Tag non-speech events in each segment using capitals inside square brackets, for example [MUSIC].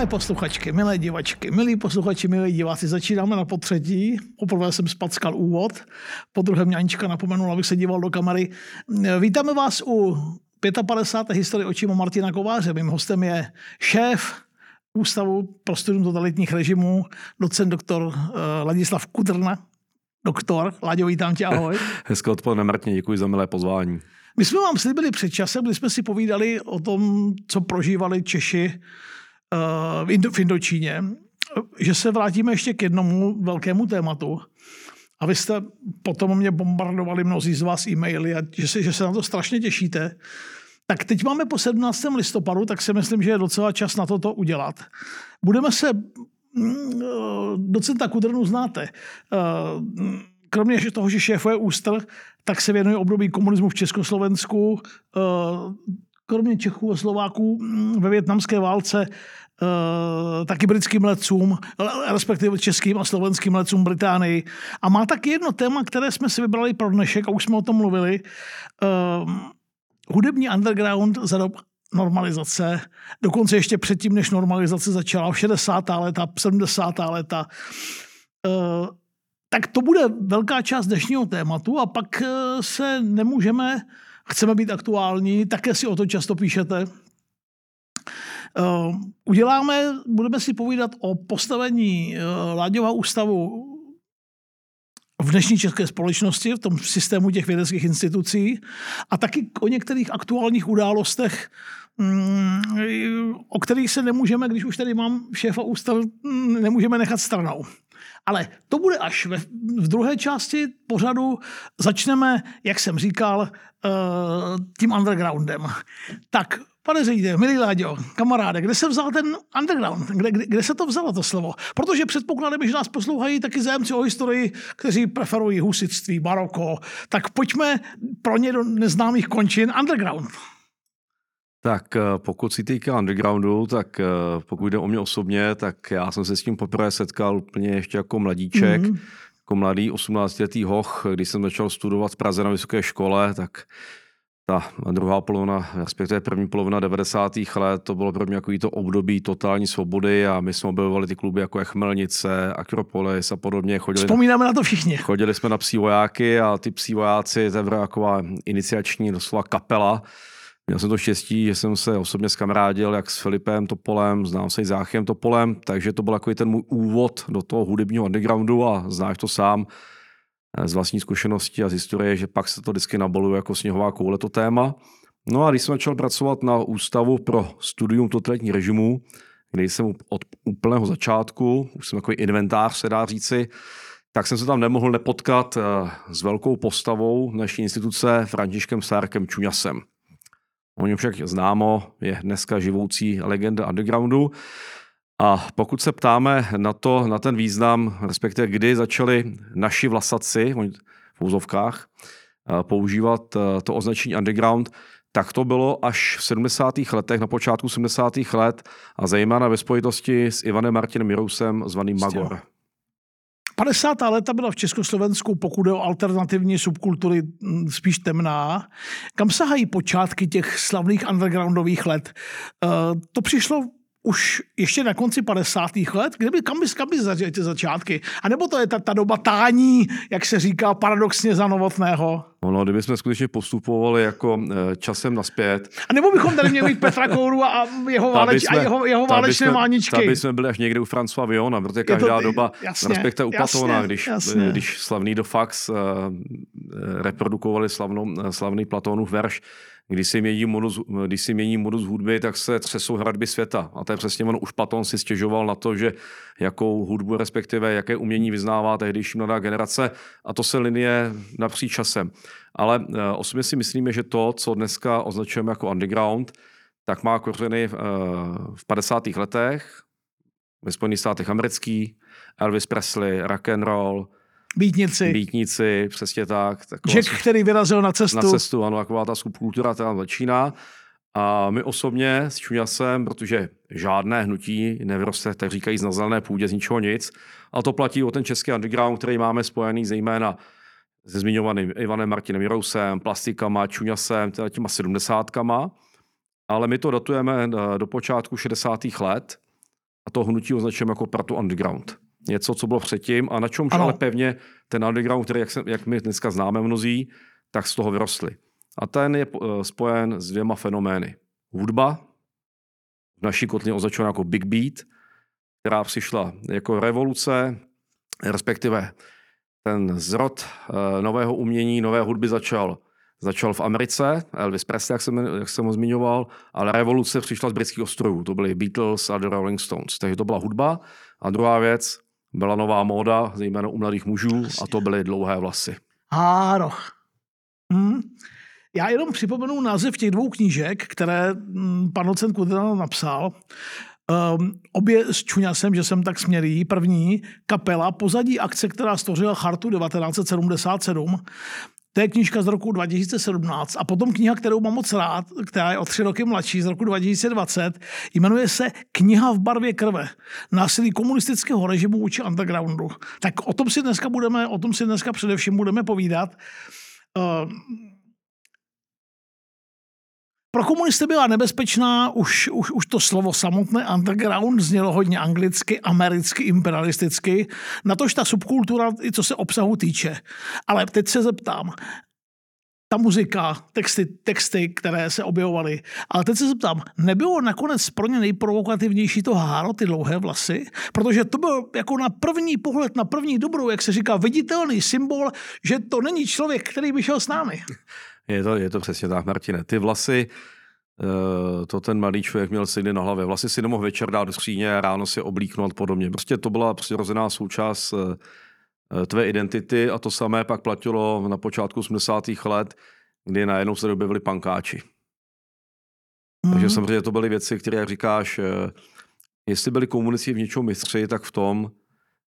Milé posluchačky, milé divačky, milí posluchači, milí diváci, začínáme na potřetí. Poprvé jsem spackal úvod, po druhé mě Anička napomenula, abych se díval do kamery. Vítáme vás u 55. historie očima Martina Kováře. Mým hostem je šéf Ústavu pro studium totalitních režimů, docent doktor eh, Ladislav Kudrna. Doktor, Láďo, vítám tě, ahoj. [LAUGHS] Hezké odpoledne, Martin, děkuji za milé pozvání. My jsme vám slíbili před časem, kdy jsme si povídali o tom, co prožívali Češi v, Indo, v Indočíně, že se vrátíme ještě k jednomu velkému tématu. A vy jste potom mě bombardovali mnozí z vás e-maily a že se, že se na to strašně těšíte. Tak teď máme po 17. listopadu, tak si myslím, že je docela čas na toto udělat. Budeme se mm, eh, docenta Kudrnu znáte. Eh, kromě toho, že šéfuje ústr, tak se věnuje období komunismu v Československu. Kromě Čechů a Slováků mm, ve větnamské válce taky britským letcům, respektive českým a slovenským letcům Británii. A má taky jedno téma, které jsme si vybrali pro dnešek a už jsme o tom mluvili hudební underground za dob normalizace, dokonce ještě předtím, než normalizace začala, v 60. leta, 70. leta. Eh, tak to bude velká část dnešního tématu a pak eh, se nemůžeme, chceme být aktuální, také si o to často píšete. Eh, uděláme, budeme si povídat o postavení Láďova ústavu v dnešní české společnosti, v tom systému těch vědeckých institucí a taky o některých aktuálních událostech, mm, o kterých se nemůžeme, když už tady mám šéfa ústav, mm, nemůžeme nechat stranou. Ale to bude až ve, v druhé části pořadu. Začneme, jak jsem říkal, eh, tím undergroundem. Tak Pane řediteli, milý Láďo, kamaráde, kde se vzal ten underground? Kde, kde, kde se to vzalo to slovo? Protože předpokládám, že nás poslouchají taky zájemci o historii, kteří preferují husitství, baroko. Tak pojďme pro ně do neznámých končin underground. Tak eh, pokud si týká undergroundu, tak eh, pokud jde o mě osobně, tak já jsem se s tím poprvé setkal úplně ještě jako mladíček, mm-hmm. jako mladý 18-letý hoch, když jsem začal studovat v Praze na vysoké škole, tak ta druhá polovina, respektive první polovina 90. let, to bylo pro mě jako to období totální svobody a my jsme objevovali ty kluby jako Chmelnice, Akropolis a podobně. Chodili Vzpomínáme na to všichni. Chodili jsme na psí vojáky a ty psí vojáci, to je taková iniciační doslova kapela, Měl jsem to štěstí, že jsem se osobně skamarádil jak s Filipem Topolem, znám se i s Záchem Topolem, takže to byl jako ten můj úvod do toho hudebního undergroundu a znáš to sám Eh, z vlastní zkušenosti a z historie, že pak se to vždycky naboluje jako sněhová koule to téma. No a když jsem začal pracovat na Ústavu pro studium totalitních režimů, kde jsem od úplného začátku, už jsem takový inventář, se dá říci, tak jsem se tam nemohl nepotkat eh, s velkou postavou naší instituce Františkem Sárkem Čuňasem. O něm však známo, je dneska živoucí legenda undergroundu. A pokud se ptáme na to, na ten význam, respektive kdy začali naši vlasaci v úzovkách eh, používat eh, to označení underground, tak to bylo až v 70. letech, na počátku 70. let a zejména ve spojitosti s Ivanem Martinem Mirousem zvaným Magor. 50. léta byla v Československu, pokud je o alternativní subkultury, hm, spíš temná. Kam sahají počátky těch slavných undergroundových let? Eh, to přišlo už ještě na konci 50. let, kde by, kam by, kam by ty začátky? A nebo to je ta, ta doba tání, jak se říká paradoxně za novotného? No, kdybychom skutečně postupovali jako e, časem naspět. A nebo bychom tady měli mít [LAUGHS] Petra Kouru a jeho, váleč, jsme, a jeho, jeho válečné bychom, máničky. Tam bychom byli až někde u François Viona, protože každá to, doba, jasně, respektive když, jasně. když slavný Dofax uh, reprodukovali slavnou, slavný Platonův verš, když si, mění modus, když si mění modus hudby, tak se třesou hradby světa. A to je přesně ono. Už Platon si stěžoval na to, že jakou hudbu, respektive jaké umění vyznává tehdejší mladá generace. A to se linie napříč časem. Ale uh, osobně si myslíme, že to, co dneska označujeme jako underground, tak má kořeny v, uh, v 50. letech ve Spojených státech amerických, Elvis Presley, rock and roll, Bítnici. Bítnici, přesně tak. Taková Jack, který vyrazil na cestu. Na cestu, ano, taková ta subkultura která začíná. A my osobně s Čuňasem, protože žádné hnutí nevyroste, tak říkají, z nazelené půdě, z ničeho nic. A to platí o ten český underground, který máme spojený zejména se zmiňovaným Ivanem Martinem Jirousem, plastikama, Čuňasem, teda těma sedmdesátkama. Ale my to datujeme eh, do počátku 60. let, a to hnutí označujeme jako proto underground. Něco, co bylo předtím a na čem ale pevně ten underground, který jak, se, jak my dneska známe mnozí, tak z toho vyrostli. A ten je eh, spojen s dvěma fenomény. Hudba, v naší kotlině označovaná jako Big Beat, která přišla jako revoluce, respektive ten zrod eh, nového umění, nové hudby začal Začal v Americe, Elvis Presley, jak jsem, jak jsem ho zmiňoval, ale revoluce přišla z britských ostrovů. To byly Beatles a The Rolling Stones. Takže to byla hudba. A druhá věc byla nová móda, zejména u mladých mužů, a to byly dlouhé vlasy. Ano. Hmm. Já jenom připomenu název těch dvou knížek, které hm, pan docent Kudrna napsal. Um, obě s Čuňasem, že jsem tak směrý. První, kapela, pozadí akce, která stvořila chartu 1977. To je knížka z roku 2017. A potom kniha, kterou mám moc rád, která je o tři roky mladší, z roku 2020, jmenuje se Kniha v barvě krve. Násilí komunistického režimu vůči undergroundu. Tak o tom si dneska budeme, o tom si dneska především budeme povídat. Uh, pro komunisty byla nebezpečná, už, už, už to slovo samotné underground znělo hodně anglicky, americky, imperialisticky, natož ta subkultura, i co se obsahu týče. Ale teď se zeptám, ta muzika, texty, texty, které se objevovaly. Ale teď se zeptám, nebylo nakonec pro ně nejprovokativnější to háro, ty dlouhé vlasy? Protože to byl jako na první pohled, na první dobrou, jak se říká, viditelný symbol, že to není člověk, který by šel s námi. Je to, je to přesně tak, Martine. Ty vlasy, eh, to ten malý člověk měl si na hlavě. Vlasy si nemohl večer dát do skříně, ráno si oblíknout podobně. Prostě to byla přirozená součást eh, tvé identity a to samé pak platilo na počátku 80. let, kdy najednou se objevili pankáči. Mm-hmm. Takže samozřejmě to byly věci, které, jak říkáš, eh, jestli byli komunisti v něčem mistři, tak v tom,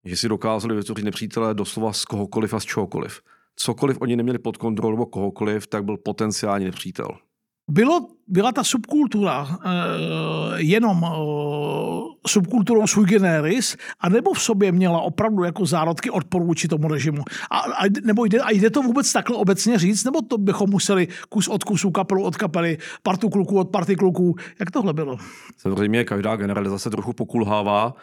že si dokázali vytvořit nepřítele doslova z kohokoliv a z čehokoliv cokoliv oni neměli pod kontrolou nebo kohokoliv, tak byl potenciální nepřítel. Bylo, byla ta subkultura uh, jenom uh, subkulturou sui generis, anebo v sobě měla opravdu jako zárodky odporu vůči tomu režimu? A, a, nebo jde, a jde to vůbec takhle obecně říct, nebo to bychom museli kus od kusu, kapelu od kapely, partu kluků od party kluků? Jak tohle bylo? Samozřejmě každá generalizace trochu pokulhává.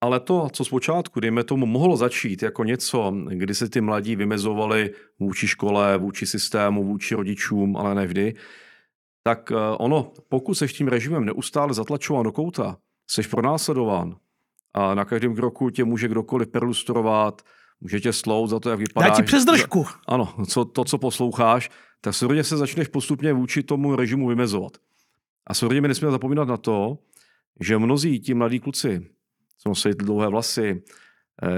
Ale to, co zpočátku, dejme tomu, mohlo začít jako něco, kdy se ty mladí vymezovali vůči škole, vůči systému, vůči rodičům, ale nevždy, tak eh, ono, pokud seš tím režimem neustále zatlačován do kouta, seš pronásledován a na každém kroku tě může kdokoliv perlustrovat, může tě slout za to, jak vypadáš. Dá ti přes držku. Ano, co, to, co posloucháš, tak se se začneš postupně vůči tomu režimu vymezovat. A samozřejmě nesmíme zapomínat na to, že mnozí ti mladí kluci, co nosili dlouhé vlasy, eh,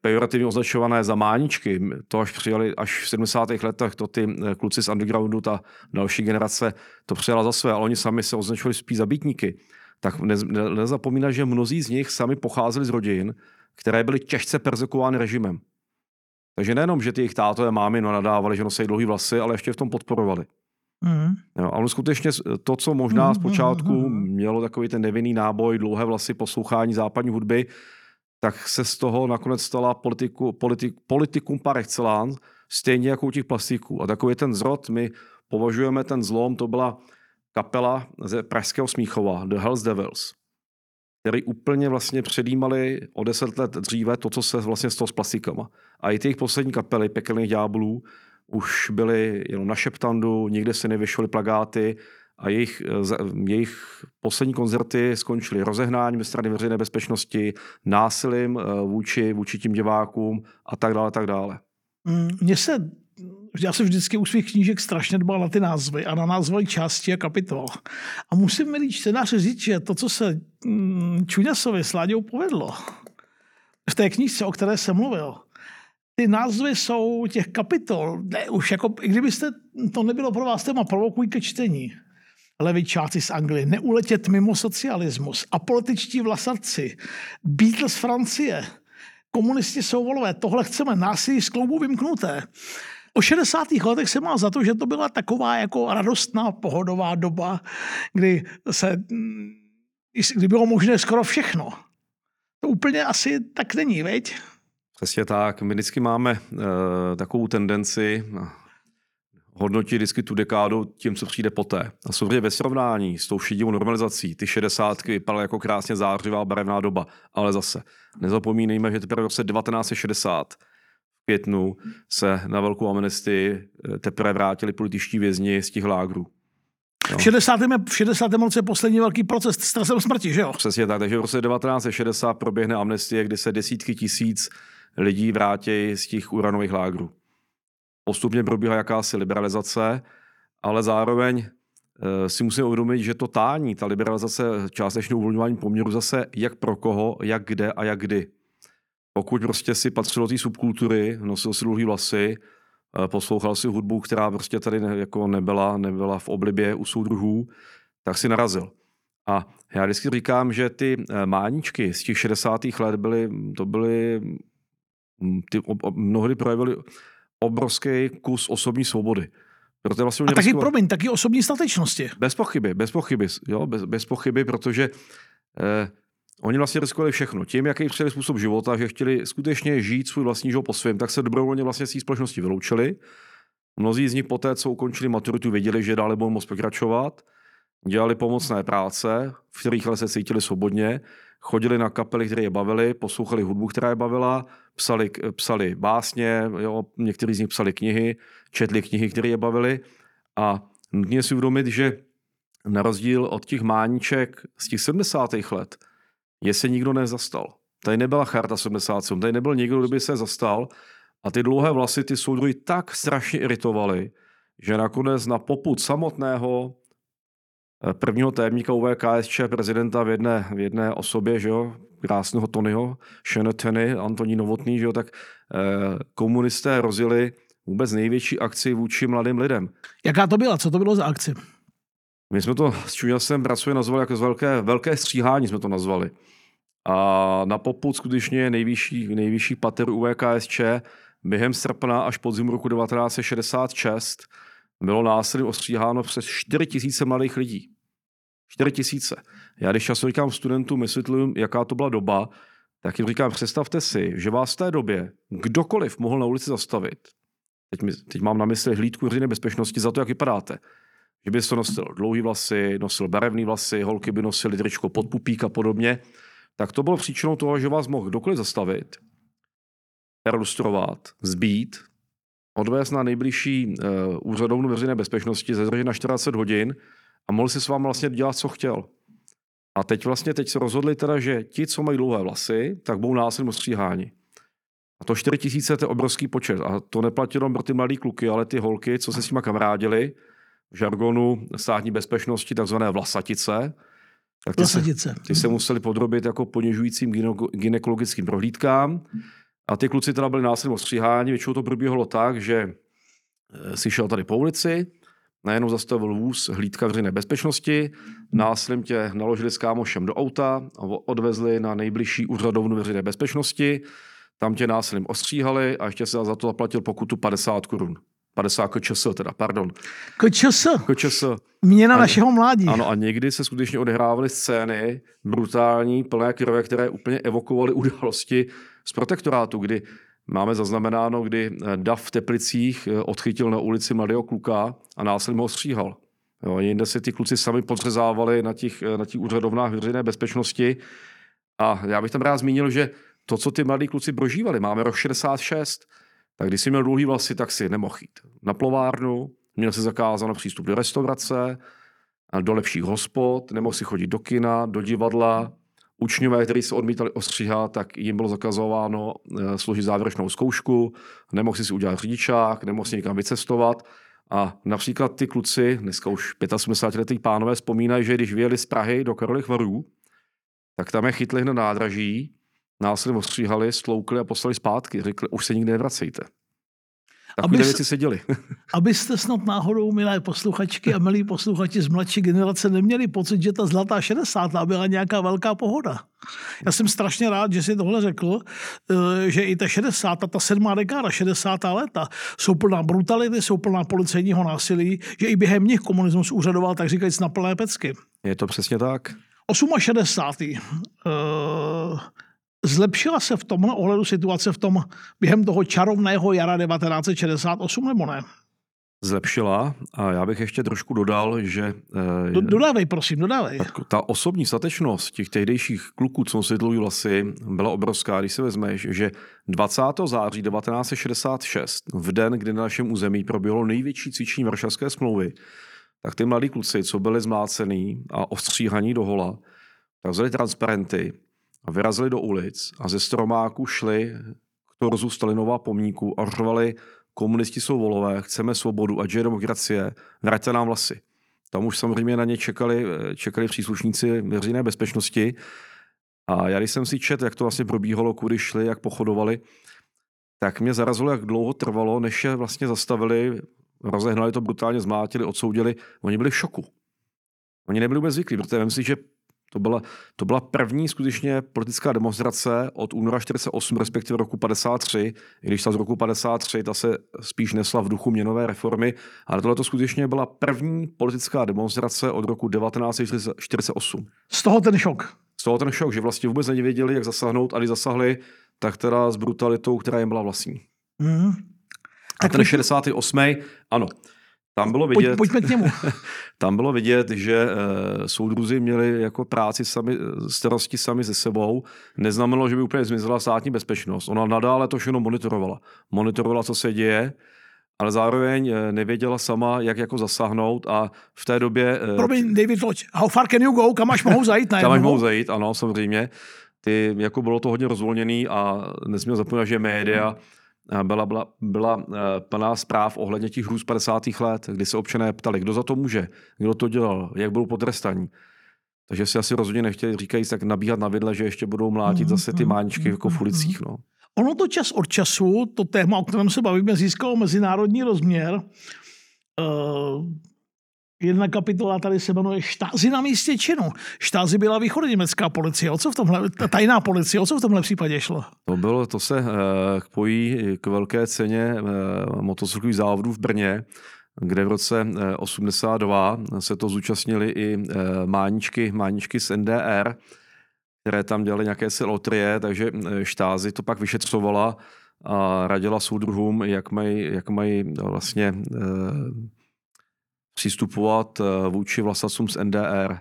pejorativně označované za máničky, to až přijali až v 70. letech, to ty eh, kluci z undergroundu, ta další generace to přijala za své, ale oni sami se označovali spíš za bytníky. Tak ne, ne, že mnozí z nich sami pocházeli z rodin, které byly těžce persekovány režimem. Takže nejenom, že ty jejich tátové mámy no, nadávali, že nosí dlouhé vlasy, ale ještě v tom podporovali. Mm. Jo, a on skutečně to, co možná mm, zpočátku mm, mělo takový ten nevinný náboj, dlouhé vlasy, poslouchání západní hudby, tak se z toho nakonec stala politiku, politik, politikum par excellence, stejně jako u těch plastiků. A takový ten zrod, my považujeme ten zlom, to byla kapela ze Pražského Smíchova, The Hells Devils, který úplně vlastně předjímali o deset let dříve to, co se vlastně stalo s plastikama. A i těch poslední kapely Pekelných ďáblů už byli jenom na šeptandu, nikde se nevyšly plagáty a jejich, jejich poslední koncerty skončily rozehnáním ze strany veřejné bezpečnosti, násilím eh, vůči, vůči tím divákům a tak dále, tak dále. Mm, mně se já jsem vždycky u svých knížek strašně dbal na ty názvy a na názvy části a kapitol. A musím, milí čtenáři, říct, že to, co se mm, Čuňasovi s Láďou povedlo v té knížce, o které jsem mluvil, ty názvy jsou těch kapitol, ne, už jako, kdybyste, to nebylo pro vás téma, provokují ke čtení. Levičáci z Anglie, neuletět mimo socialismus, apolitičtí vlasarci, Beatles Francie, komunisti jsou volové, tohle chceme, násilí z kloubu vymknuté. O 60. letech se má za to, že to byla taková jako radostná pohodová doba, kdy se, kdy bylo možné skoro všechno. To úplně asi tak není, veď? Přesně tak. My vždycky máme uh, takovou tendenci, hodnotí vždycky tu dekádu tím, co přijde poté. A samozřejmě ve srovnání s tou šedivou normalizací, ty šedesátky vypadaly jako krásně zářivá barevná doba, ale zase nezapomínejme, že teprve v roce 1960 v květnu se na velkou amnestii eh, teprve vrátili političtí vězni z těch lágrů. No. V 60. v 60. roce poslední velký proces s trasem smrti, že jo? Přesně tak, takže v roce 1960 proběhne amnestie, kdy se desítky tisíc lidí vrátí z těch uranových lágrů. Postupně probíhá jakási liberalizace, ale zároveň eh, si musíme uvědomit, že to tání, ta liberalizace, částečné uvolňování poměru zase jak pro koho, jak kde a jak kdy. Pokud prostě si patřil do té subkultury, nosil si dlouhý vlasy, eh, poslouchal si hudbu, která prostě tady jako nebyla, nebyla v oblibě u soudruhů, tak si narazil. A já vždycky říkám, že ty eh, máničky z těch 60. let byly, to byly, ty mnohdy projevily obrovský kus osobní svobody. Proto vlastně a taky, riskovat... promiň, taky osobní statečnosti. Bez pochyby, bez pochyby, jo, bez, bez pochyby, protože eh, oni vlastně riskovali všechno. Tím, jaký přijeli způsob života, že chtěli skutečně žít svůj vlastní život po svém, tak se dobrovolně vlastně z té společnosti vyloučili. Mnozí z nich poté, co ukončili maturitu, věděli, že dále budou moct pokračovat. Dělali pomocné práce, v kterých ale se cítili svobodně chodili na kapely, které je bavily, poslouchali hudbu, která je bavila, psali, psali básně, jo, někteří z nich psali knihy, četli knihy, které je bavily a nutně si uvědomit, že na rozdíl od těch mániček z těch 70. let je se nikdo nezastal. Tady nebyla charta 77, tady nebyl nikdo, kdo by se zastal a ty dlouhé vlasy ty soudruhy tak strašně iritovaly, že nakonec na poput samotného prvního tajemníka UVKSČ, prezidenta v jedné, v jedné osobě, že jo, krásného Tonyho, Shenetony, Antoní Novotný, že jo, tak eh, komunisté rozjeli vůbec největší akci vůči mladým lidem. Jaká to byla? Co to bylo za akci? My jsme to s Čuňasem pracuje nazvali jako velké, velké stříhání, jsme to nazvali. A na poput skutečně nejvyšší, nejvyšší pater UVKSČ během srpna až podzim roku 1966 bylo násilím ostříháno přes 4 tisíce mladých lidí. 4 tisíce. Já když často říkám studentům, vysvětluji, jaká to byla doba, tak jim říkám, představte si, že vás v té době kdokoliv mohl na ulici zastavit. Teď, mi, teď mám na mysli hlídku veřejné bezpečnosti za to, jak vypadáte. Že byste nosil dlouhý vlasy, nosil barevný vlasy, holky by nosily tričko pod pupík a podobně. Tak to bylo příčinou toho, že vás mohl kdokoliv zastavit, perlustrovat, zbít, odvést na nejbližší uh, úřadovnu veřejné bezpečnosti, zadržet na 40 hodin a mohl si s vámi vlastně dělat, co chtěl. A teď vlastně teď se rozhodli teda, že ti, co mají dlouhé vlasy, tak budou násilně stříháni. A to 4 tisíce je obrovský počet. A to neplatilo pro ty mladé kluky, ale ty holky, co se s nimi kamarádili, v žargonu státní bezpečnosti, takzvané vlasatice, tak ty se, ty se museli podrobit jako ponižujícím gynekologickým prohlídkám. A ty kluci teda byli násilně ostříháni. Většinou to probíhalo tak, že eh, si šel tady po ulici, najednou zastavil vůz hlídka veřejné bezpečnosti, násilím tě naložili s kámošem do auta a odvezli na nejbližší úřadovnu veřejné bezpečnosti, tam tě násilím ostříhali a ještě se za to zaplatil pokutu 50 korun. 50 KČS teda, pardon. KČS? KČS. Měna a, našeho mládí. Ano, a někdy se skutečně odehrávaly scény brutální, plné krve, které úplně evokovaly události z protektorátu, kdy máme zaznamenáno, kdy eh, Dav v Teplicích eh, odchytil na ulici mladého kluka a násilně ho stříhal. Jo, jinde si ty kluci sami podřezávali na těch, eh, na těch úřadovnách veřejné bezpečnosti. A já bych tam rád zmínil, že to, co ty mladí kluci prožívali, máme rok 66, tak když jsi měl dlouhý vlasy, tak si nemohl jít na plovárnu, měl si zakázáno přístup do restaurace, do lepších hospod, nemohl si chodit do kina, do divadla, Učňové, kteří se odmítali ostříhat, tak jim bylo zakazováno eh, složit závěrečnou zkoušku, nemohli si udělat řidičák, nemohli si někam vycestovat. A například ty kluci, dneska už 75-letý pánové, vzpomínají, že když vyjeli z Prahy do Karolých varů, tak tam je chytli na nádraží, násilně ostříhali, stloukli a poslali zpátky. Řekli, už se nikdy nevracejte. Takové věci se děli. [LAUGHS] abyste snad náhodou, milé posluchačky a milí posluchači z mladší generace, neměli pocit, že ta zlatá 60. byla nějaká velká pohoda. Já jsem strašně rád, že si tohle řekl, eh, že i ta 60. ta sedmá dekáda, 60. léta, jsou plná brutality, jsou plná policejního násilí, že i během nich komunismus úřadoval, tak říkajíc, na plné pecky. Je to přesně tak. 68. Uh, Zlepšila se v tomhle ohledu situace v tom během toho čarovného jara 1968 nebo ne? zlepšila a já bych ještě trošku dodal, že... Do, dodávej, prosím, dodávej. Tak ta osobní statečnost těch tehdejších kluků, co nosili dlouhý vlasy, byla obrovská, když si vezmeš, že 20. září 1966, v den, kdy na našem území proběhlo největší cvičení Varšavské smlouvy, tak ty mladí kluci, co byli zmlácený a ostříhaní do hola, tak vzali transparenty a vyrazili do ulic a ze stromáku šli k torzu Stalinova pomníku a řvali komunisti jsou volové, chceme svobodu, ať je demokracie, vraťte nám vlasy. Tam už samozřejmě na ně čekali, čekali příslušníci veřejné bezpečnosti. A já když jsem si čet, jak to vlastně probíhalo, kudy šli, jak pochodovali, tak mě zarazilo, jak dlouho trvalo, než je vlastně zastavili, rozehnali to brutálně, zmátili, odsoudili. Oni byli v šoku. Oni nebyli vůbec zvyklí, protože myslím že to byla, to byla první skutečně politická demonstrace od února 48, respektive roku 53, i když ta z roku 53, ta se spíš nesla v duchu měnové reformy, ale tohle to skutečně byla první politická demonstrace od roku 1948. Z toho ten šok. Z toho ten šok, že vlastně vůbec nevěděli, jak zasáhnout, a když zasahli, tak teda s brutalitou, která jim byla vlastní. Mm. A ten 68. ano, tam bylo vidět, Pojď, pojďme k němu. [LAUGHS] tam bylo vidět, že uh, soudruzi měli jako práci sami, starosti sami se sebou. Neznamenalo, že by úplně zmizela státní bezpečnost. Ona nadále to všechno monitorovala. Monitorovala, co se děje, ale zároveň eh, nevěděla sama, jak jako zasáhnout a v té době... Promiň, David Loď, how far can you go? Kam až mohou zajít? [LAUGHS] Kam až mohou zajít, ano, samozřejmě. Ty, jako bylo to hodně rozvolněný a nesměl zapomínat, že média byla, byla, byla eh, plná zpráv ohledně těch hrůz 50. let, kdy se občané ptali, kdo za to může, kdo to dělal, jak budou potrestaní. Takže si asi rozhodně nechtěli, říkají tak nabíhat na vidle, že ještě budou mlátit mm, zase ty mhm, máničky jako v mhm, ulicích. No. Ono to čas od času, to téma, o kterém se bavíme, získalo mezinárodní rozměr. Uh, Jedna kapitola tady se jmenuje Štázy na místě činu. Štázy byla východoněmecká policie. O co v tomhle, tajná policie, o co v tomhle případě šlo? To bylo, to se uh, pojí k velké ceně uh, motocyklových závodů v Brně, kde v roce 82 se to zúčastnili i uh, máničky, máničky z NDR, které tam dělali nějaké si lotrie, takže štázy to pak vyšetřovala a radila soudruhům, jak mají, jak mají vlastně přistupovat eh, vůči vlasacům z NDR.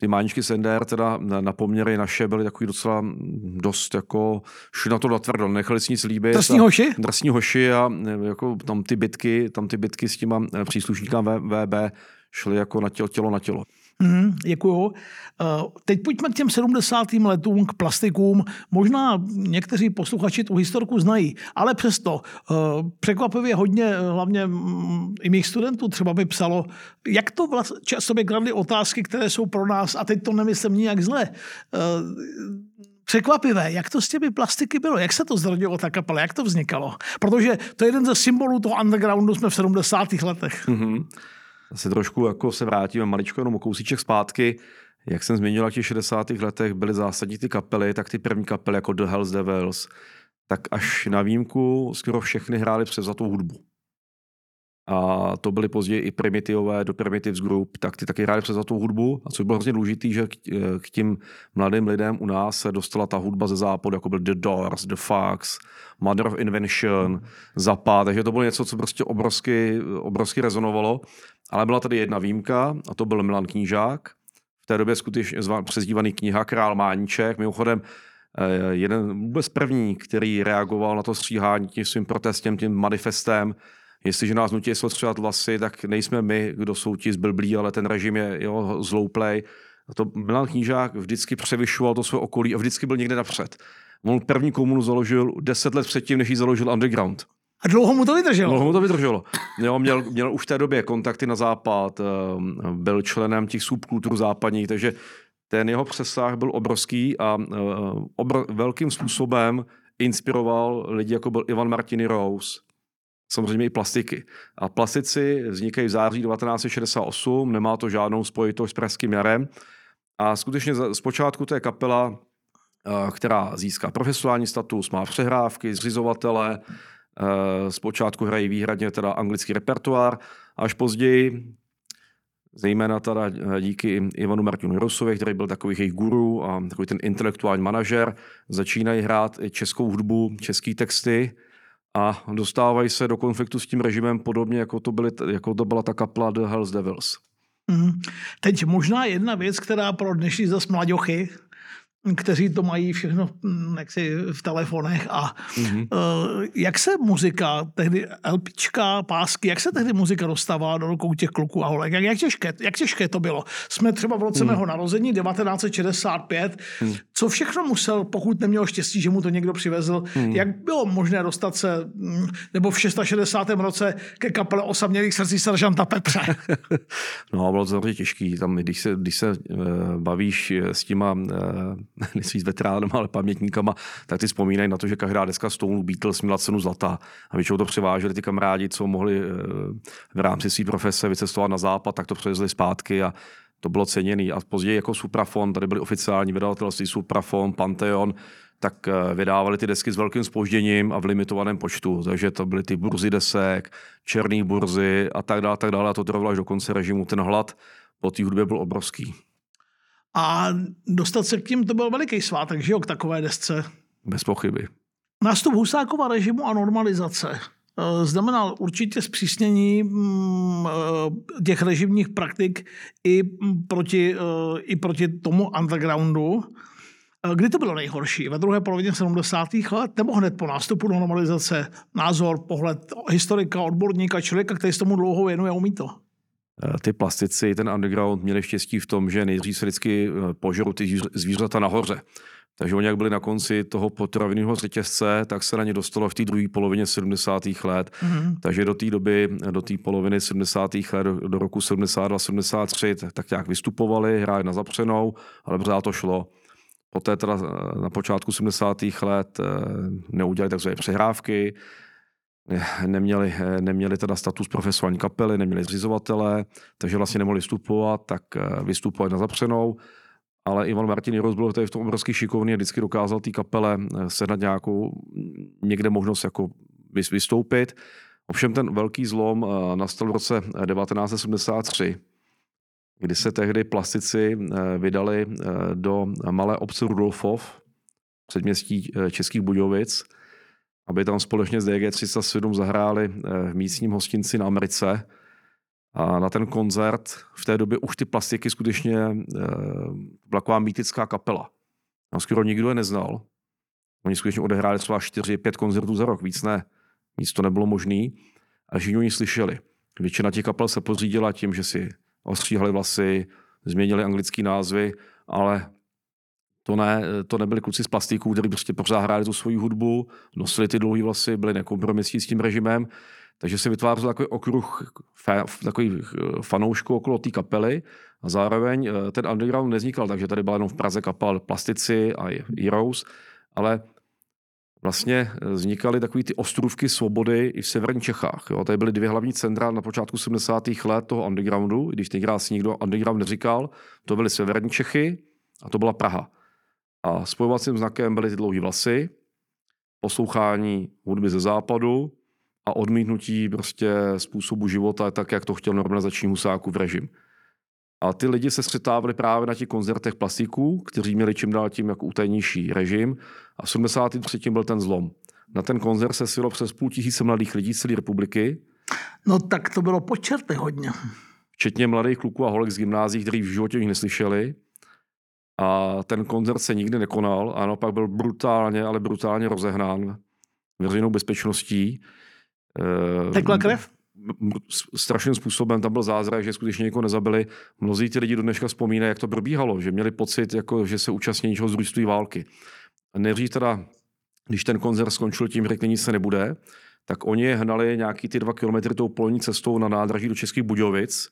Ty máničky z NDR teda na poměry naše byly takový docela dost jako, šli na to natvrdo, nechali si nic líbit. Drsní hoši? Drsní hoši a eh, jako tam ty bitky, tam ty bitky s těma eh, příslušníkama VB šly jako na tělo, tělo na tělo. Mm, děkuju. Eh, teď pojďme k těm 70. letům, k plastikům. Možná někteří posluchači tu historku znají, ale přesto eh, překvapivě hodně, eh, hlavně mm, i mých studentů třeba by psalo, jak to vlastně, často by otázky, které jsou pro nás, a teď to nemyslím nijak zle, překvapivé, jak to s těmi plastiky bylo, jak se to zrodilo ta kapela, jak to vznikalo. Protože to je jeden ze symbolů toho undergroundu jsme v 70. letech. Mm-hmm se trošku jako se vrátíme maličko jenom o kousíček zpátky. Jak jsem zmínil, v těch 60. letech byly zásadní ty kapely, tak ty první kapely jako The Hells Devils, tak až na výjimku skoro všechny za tu hudbu. A to byly později i primitivové do Primitives Group, tak ty taky hráli přes za tu hudbu. A co bylo hrozně důležité, že k, k tím mladým lidem u nás se dostala ta hudba ze západu, jako byl The Doors, The Fox, Mother of Invention, Zappa, takže to bylo něco, co prostě obrovsky, obrovsky rezonovalo. Ale byla tady jedna výjimka a to byl Milan Knížák, v té době skutečně přezdívaný kniha Král Máníček. Mimochodem, eh, jeden vůbec první, který reagoval na to stříhání tím svým protestem, tím manifestem, jestliže nás nutí sostřelat vlasy, tak nejsme my, kdo jsou ti zblblí, ale ten režim je jo, zlouplej. A to Milan Knížák vždycky převyšoval to své okolí a vždycky byl někde napřed. On první komunu založil deset let předtím, než ji založil Underground. A dlouho mu to vydrželo. Dlouho mu to vydrželo. Jo, měl, měl už v té době kontakty na západ, ehm, byl členem těch subkultur západních, takže ten jeho přesah byl obrovský a eh, obr- velkým způsobem inspiroval lidi, jako byl Ivan Martini Rose, samozřejmě i plastiky. A plastici vznikají v září 1968, nemá to žádnou spojitost s Pražským jarem. A skutečně zpočátku to je kapela, eh, která získá profesionální status, má přehrávky, zřizovatele, Eh, zpočátku hrají výhradně teda anglický repertoár, až později zejména teda eh, díky Ivanu Martinu Rusovi, který byl takový jejich guru a takový ten intelektuální manažer, začínají hrát i českou hudbu, české texty a dostávají se do konfliktu s tím režimem podobně, jako to, byly, jako to byla ta kapla The Hells Devils. Mm. Teď možná jedna věc, která pro dnešní zas mladěchy, kteří to mají všechno hm, jaksi v telefonech a mm-hmm. uh, jak se muzika, tehdy LPčka, pásky, jak se tehdy muzika dostávala do rukou těch kluků a holek, jak, jak, těžké, jak těžké to bylo? Jsme třeba v roce mm. mého narození 1965, mm. co všechno musel, pokud neměl štěstí, že mu to někdo přivezl, mm. jak bylo možné dostat se, hm, nebo v 660. roce ke kapele osamělých srdcí seržanta Petře? [LAUGHS] no, bylo to těžký, tam, když se, když se uh, bavíš s těma uh, [LAUGHS] nejsou veteránama, ale pamětníkama, tak ty vzpomínají na to, že každá deska Stone Beatles měla cenu zlata. A většinou to převáželi ty kamarádi, co mohli eh, v rámci své profese vycestovat na západ, tak to převezli zpátky a to bylo ceněný. A později jako Suprafon, tady byly oficiální vydavatelství Suprafon, Pantheon, tak eh, vydávali ty desky s velkým spožděním a v limitovaném počtu. Takže to byly ty burzy desek, černý burzy a tak dále, tak dále. A to trvalo až do konce režimu. Ten hlad po té hudbě byl obrovský. A dostat se k tím, to byl veliký svátek, že jo, k takové desce. Bez pochyby. Nástup Husákova režimu a normalizace eh, znamenal určitě zpřísnění mm, eh, těch režimních praktik i proti, eh, i proti tomu undergroundu. Kdy to bylo nejhorší? Ve druhé polovině 70. let nebo hned po nástupu normalizace? Názor, pohled historika, odborníka, člověka, který se tomu dlouho věnuje, umí to? Eh, ty plastici, ten underground měli štěstí v tom, že nejdřív se vždycky eh, požerou ty zvířata nahoře. Takže oni jak byli na konci toho potravinného řetězce, tak se na ně dostalo v té druhé polovině 70. let. Mm-hmm. Takže do té doby, do té poloviny 70. let, do, do roku 72, 73, tak, nějak vystupovali, hráli na zapřenou, ale pořád to šlo. Poté teda eh, na počátku 70. let neudělali takzvané přehrávky, neměli, neměli teda status profesionální kapely, neměli zřizovatele, takže vlastně nemohli vstupovat, tak eh, vystupovali na zapřenou. Ale Ivan Martin Jiros byl tady v tom obrovský šikovný a vždycky dokázal té kapele eh, sehnat nějakou někde možnost jako vystoupit. Ovšem ten velký zlom eh, nastal v roce 1973, kdy se tehdy plastici vydali do malé obce Rudolfov, předměstí Českých Budějovic, aby tam společně s DG307 zahráli eh, v místním hostinci na Americe. A na ten koncert v té době už ty plastiky skutečně eh, byla taková mýtická kapela. A skoro nikdo je neznal. Oni skutečně odehráli třeba 4-5 koncertů za rok, víc ne. Nic to nebylo možné. A všichni oni slyšeli. Většina těch kapel se pořídila tím, že si ostříhali vlasy, změnili anglické názvy, ale to, ne, to nebyli kluci z plastiků, kteří prostě pořád hráli tu svoji hudbu, nosili ty dlouhé vlasy, byli nekompromisní s tím režimem, takže se vytvářel takový okruh takový eh, fanoušků okolo té kapely a zároveň eh, ten underground nevznikal, takže tady byla jenom v Praze kapel Plastici a Heroes, ale vlastně eh, vznikaly takové ty ostrůvky svobody i v severních Čechách. Jo. Tady byly dvě hlavní centra na počátku 70. let toho undergroundu, když tenkrát si nikdo underground neříkal, to byly severní Čechy a to byla Praha. A spojovacím znakem byly ty dlouhé vlasy, poslouchání hudby ze západu a odmítnutí prostě způsobu života tak, jak to chtěl normalizační husáků v režim. A ty lidi se střetávali právě na těch koncertech plastiků, kteří měli čím dál tím jako útajnější režim. A v 73. byl ten zlom. Na ten koncert se silo přes půl tisíce mladých lidí z celé republiky. No tak to bylo počerty hodně. Včetně mladých kluků a holek z gymnází, kteří v životě jich neslyšeli. A ten koncert se nikdy nekonal a naopak byl brutálně, ale brutálně rozehnán veřejnou bezpečností. Eh, Tekla krev? strašným způsobem tam byl zázrak, že skutečně někoho nezabili. Mnozí ty lidi do dneška vzpomínají, jak to probíhalo, že měli pocit, jako, že se účastní něčeho z války. Nejdřív teda, když ten koncert skončil tím, řekli, nic se nebude, tak oni je hnali nějaký ty dva kilometry tou polní cestou na nádraží do Českých Budějovic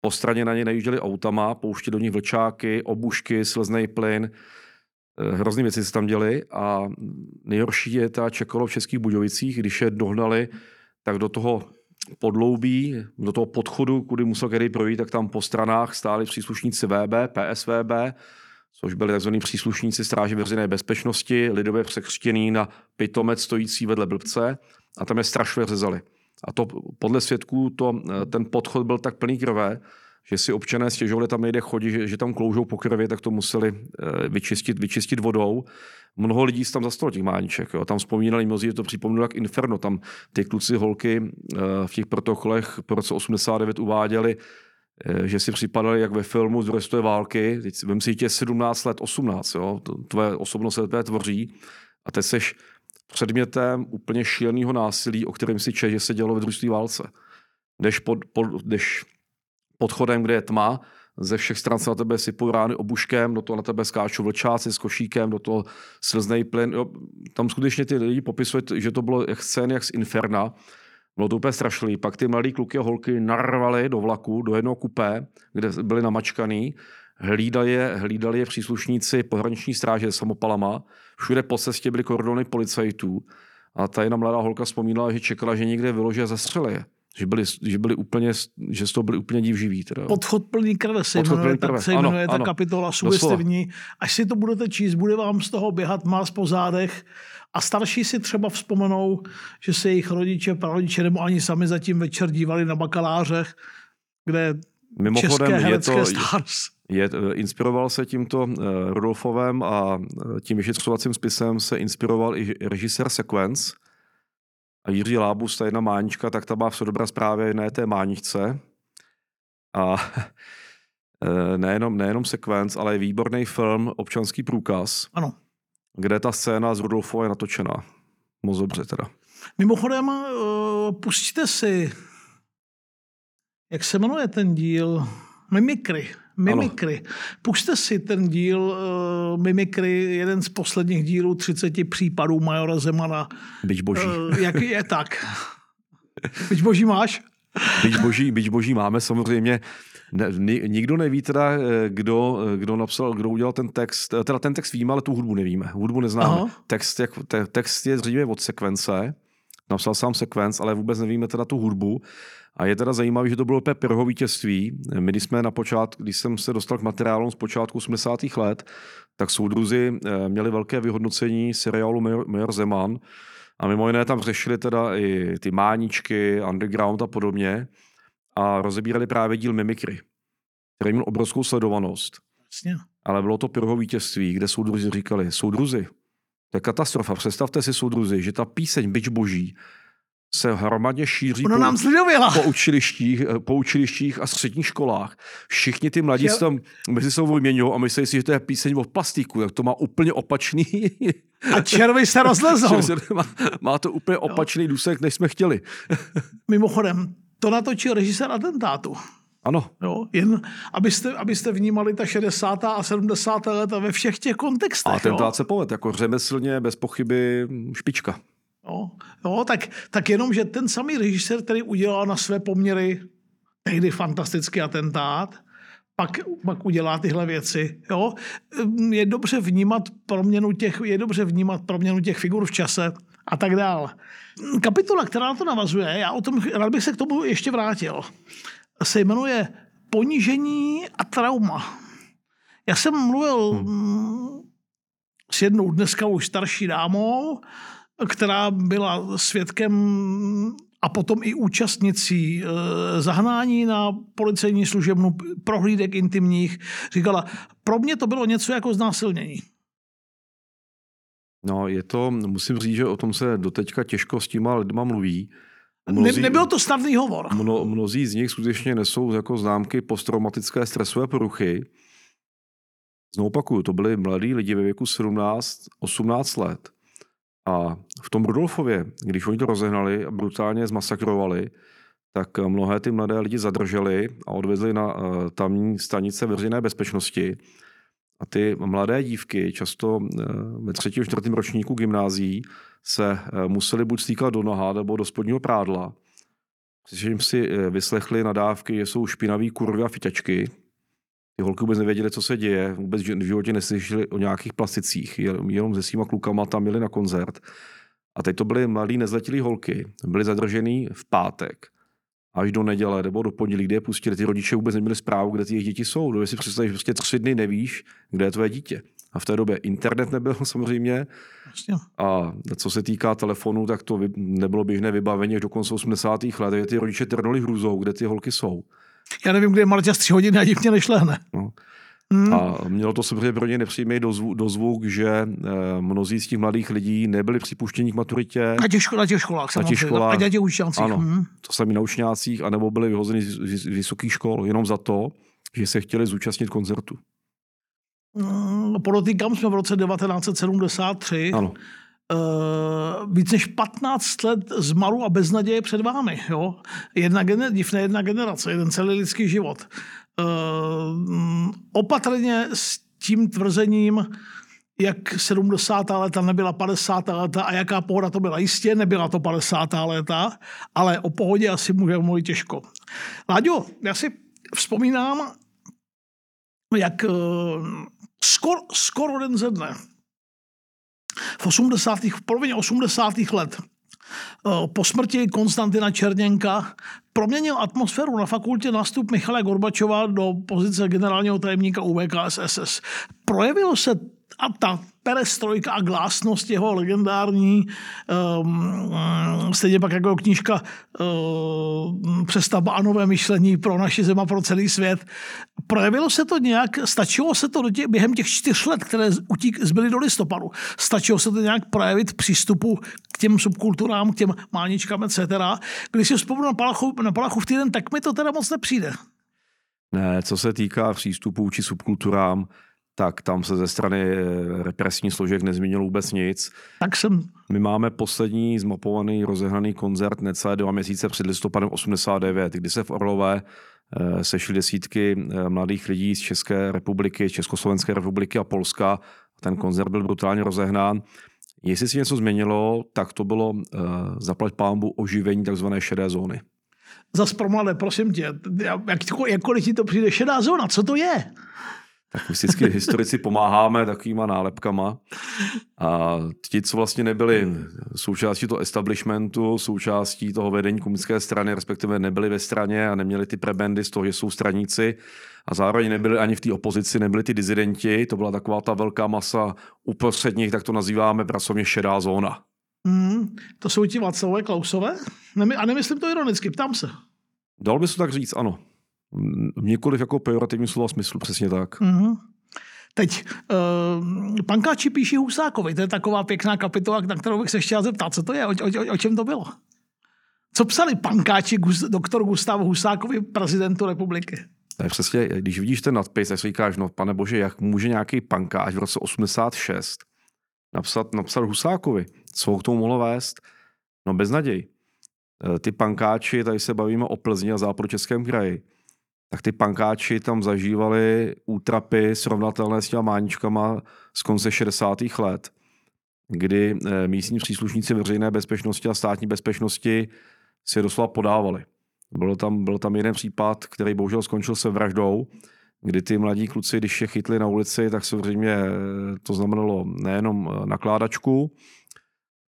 po straně na ně najížděli autama, pouštěli do nich vlčáky, obušky, slezný plyn, eh, hrozný věci se tam děli a nejhorší je ta čekalo v Českých Budějovicích, když je dohnali, tak do toho podloubí, do toho podchodu, kudy musel který projít, tak tam po stranách stáli příslušníci VB, PSVB, což byli tzv. příslušníci stráže veřejné bezpečnosti, lidově překřtěný na pitomec stojící vedle blbce a tam je strašně řezali. A to podle svědků to, ten podchod byl tak plný krve, že si občané stěžovali, tam nejde chodit, že, že tam kloužou po krvi, tak to museli eh, vyčistit, vyčistit vodou. Mnoho lidí tam zastalo těch mániček. Jo. Tam vzpomínali mnozí, že to připomínalo jak Inferno. Tam ty kluci, holky eh, v těch protokolech po roce 89 uváděli, eh, že si připadali jak ve filmu z druhé války. Teď vem si tě 17 let, 18. Jo. Tvoje osobnost se tvoří. A teď seš předmětem úplně šíleného násilí, o kterém si češ, že se dělo ve druhé válce. Jdeš, pod, pod, jdeš podchodem, kde je tma, ze všech stran se na tebe sypou rány obuškem, do toho na tebe skáčou vlčáci s košíkem, do toho slzný plyn. Jo, tam skutečně ty lidi popisují, že to bylo jak scény, jak z Inferna. Bylo to úplně strašlivý. Pak ty mladí kluky a holky narvali do vlaku, do jednoho kupé, kde byli namačkaný. Hlídali je, hlídali je příslušníci pohraniční stráže samopalama. Všude po cestě byly kordony policajtů. A ta jedna mladá holka vzpomínala, že čekala, že někde vyloží a zastřelí je. Že byli, že byli úplně, že z toho byli úplně divživí. Teda. Podchod plný krve se Podchod jmenuje, krve. tak se jmenuje ano, ta ano. kapitola sugestivní. Až si to budete číst, bude vám z toho běhat más po zádech a starší si třeba vzpomenou, že se jejich rodiče, prarodiče nebo ani sami zatím večer dívali na bakalářech, kde Mimochodem, české herecké je to, stars. Je, eh, inspiroval se tímto uh, Rudolfovem a uh, tím vyšetřovacím spisem se inspiroval i režisér Sequence, a Jiří Lábus, ta jedna mánička, tak ta má v dobrá zprávě jedné té máničce. A [LAUGHS] eh, nejenom, nejenom sekvenc, ale je výborný film Občanský průkaz. Ano. Kde ta scéna z Rudolfova je natočená. Moc dobře teda. Mimochodem, uh, pustíte si, jak se jmenuje ten díl? Mimikry. Mimikry. Ano. Pušte si ten díl uh, Mimikry, jeden z posledních dílů 30 případů Majora Zemana. Byť boží. Uh, jak je tak. Byť boží máš? Byť boží, byť boží máme samozřejmě. Ne, nikdo neví teda, eh, kdo, kdo napsal, kdo udělal ten text. Teda ten text víme, ale tu hudbu nevíme. Hudbu neznáme. Text, jak, te, text je zřejmě od sekvence. Napsal sám sekvenc, ale vůbec nevíme teda tu hudbu. A je teda zajímavé, že to bylo opět prvo vítězství. My, když jsme na počátku, když jsem se dostal k materiálům z počátku 80. let, tak soudruzi eh, měli velké vyhodnocení seriálu Major Zeman a mimo jiné tam řešili teda i ty máničky, underground a podobně a rozebírali právě díl Mimikry, který měl obrovskou sledovanost. Jasně. Ale bylo to prvo vítězství, kde soudruzi říkali, soudruzi, to je katastrofa. Představte si, soudruzi, že ta píseň Byč boží se hromadně šíří po, nám po, učilištích, eh, po učilištích a středních školách. Všichni ty mladí se tam mezi sebou vyměňují a myslí si, že to je píseň od plastiku, tak to má úplně opačný. A červy se rozlezou. [LAUGHS] má, má to úplně opačný důsledek, než jsme chtěli. [LAUGHS] Mimochodem, to natočil režisér atentátu. Ano. Jo, jen abyste, abyste vnímali ta 60. a 70. leta ve všech těch kontextech. A atentát se poved, jako řemeslně, bez pochyby špička. Jo, jo tak, tak jenom, že ten samý režisér, který udělal na své poměry tehdy fantastický atentát, pak, pak udělá tyhle věci. Jo? Je dobře vnímat proměnu těch, je dobře vnímat proměnu těch figur v čase a tak dál. Kapitola, která na to navazuje, já o tom, rád bych se k tomu ještě vrátil, se jmenuje Ponížení a trauma. Já jsem mluvil hmm. s jednou dneska už starší dámou, která byla svědkem a potom i účastnicí eh, zahnání na policejní služebnu, prohlídek intimních, říkala, pro mě to bylo něco jako znásilnění. No, je to, musím říct, že o tom se doteďka těžko s těma lidma mluví. Mnozí, ne, nebyl to snadný hovor. Mno, mnozí z nich skutečně nesou jako známky posttraumatické stresové poruchy. Znovu opakuju, to byli mladí lidi ve věku 17-18 let. A v tom Rudolfově, když oni to rozehnali a brutálně zmasakrovali, tak mnohé ty mladé lidi zadrželi a odvezli na uh, tamní stanice veřejné bezpečnosti. A ty mladé dívky, často uh, ve třetím, čtvrtém ročníku gymnázií, se uh, museli buď stýkat do noha nebo do spodního prádla. Protože jim si vyslechli nadávky, že jsou špinaví kurvy a fiťačky, ty holky vůbec nevěděly, co se děje, vůbec v životě neslyšeli o nějakých plasticích, jenom se svýma klukama tam měli na koncert. A teď to byly mladí nezletilí holky, byly zadržený v pátek až do neděle nebo do pondělí, kde je pustili. Ty rodiče vůbec neměli zprávu, kde ty jejich děti jsou. Dovedeš si představit, že prostě tři dny nevíš, kde je tvoje dítě. A v té době internet nebyl [LAUGHS] samozřejmě. A co se týká telefonu, tak to nebylo běžné vybavení až do konce 80. let. Ty rodiče trnuli hrůzou, kde ty holky jsou. Já nevím, kde je Marťas tři hodiny a divně nešlehne. No. Hmm. A mělo to samozřejmě pro ně nepříjemný dozvuk, dozvuk že e, mnozí z těch mladých lidí nebyli připuštěni k maturitě. Na těch, na těch školách, na těch školách, na těch učňácích. Ano, hmm. to sami na učňácích, anebo byli vyhozeni z, vysokých škol jenom za to, že se chtěli zúčastnit koncertu. Hmm, podotýkám, jsme v roce 1973. Ano. Uh, víc než 15 let zmaru a beznaděje před vámi. Jo? Jedna, gener- divné jedna generace, jeden celý lidský život. Uh, opatrně s tím tvrzením, jak 70. léta nebyla 50. léta a jaká pohoda to byla. Jistě nebyla to 50. léta, ale o pohodě asi můžeme mluvit těžko. Láďo, já si vzpomínám, jak uh, skoro, skoro den ze dne v 80. v polovině 80. let eh, po smrti Konstantina Černěnka proměnil atmosféru na fakultě nástup Michala Gorbačova do pozice generálního tajemníka UVKSSS. Projevilo se a ta perestrojka a glásnost jeho legendární, um, stejně pak jako knížka um, Přestavba a nové myšlení pro naši zem a pro celý svět. Projevilo se to nějak, stačilo se to do tě, během těch čtyř let, které utík, zbyly do listopadu, stačilo se to nějak projevit přístupu k těm subkulturám, k těm máničkám, etc. Když si vzpomínám na Palachu, na Palachu v týden, tak mi to teda moc nepřijde. Ne, co se týká přístupu či subkulturám, tak tam se ze strany eh, represní složek nezměnilo vůbec nic. Tak jsem. My máme poslední zmapovaný, rozehraný koncert necelé dva měsíce před listopadem 89, kdy se v Orlové eh, sešly desítky eh, mladých lidí z České republiky, Československé republiky a Polska. Ten koncert byl brutálně rozehnán. Jestli se něco změnilo, tak to bylo uh, zaplať pámbu oživení tzv. šedé zóny. Zas pro mladé, prosím tě, jak, jakkoliv ti to přijde šedá zóna, co to je? Tak vždycky [LAUGHS] historici pomáháme takovýma nálepkama. A ti, co vlastně nebyli součástí toho establishmentu, součástí toho vedení komunistické strany, respektive nebyli ve straně a neměli ty prebendy z toho, že jsou straníci, a zároveň nebyli ani v té opozici, nebyli ty dizidenti, to byla taková ta velká masa uprostřed nich, tak to nazýváme pracovně šedá zóna. Mm, to jsou ti Václavové Klausové? A nemyslím to ironicky, ptám se. Dal by se tak říct, ano. Nikoliv jako pejorativní slova smyslu, přesně tak. Mm-hmm. Teď, uh, pankáči píší Husákovi, to je taková pěkná kapitola, na kterou bych se chtěl zeptat, co to je, o, o, o čem to bylo? Co psali pankáči doktor Gustav Husákovi, prezidentu republiky? Je přesně, když vidíš ten nadpis, tak si říkáš, no pane bože, jak může nějaký pankáč v roce 86 napsat, napsat Husákovi? Co ho k tomu mohlo vést? No beznaděj. Eh, ty pankáči, tady se bavíme o Plzni a západočeském kraji, tak ty pankáči tam zažívali útrapy srovnatelné s těma máničkama z konce 60. let, kdy eh, místní příslušníci veřejné bezpečnosti a státní bezpečnosti si doslova podávali. Byl tam, byl tam jeden případ, který bohužel skončil se vraždou, kdy ty mladí kluci, když je chytli na ulici, tak samozřejmě eh, to znamenalo nejenom eh, nakládačku,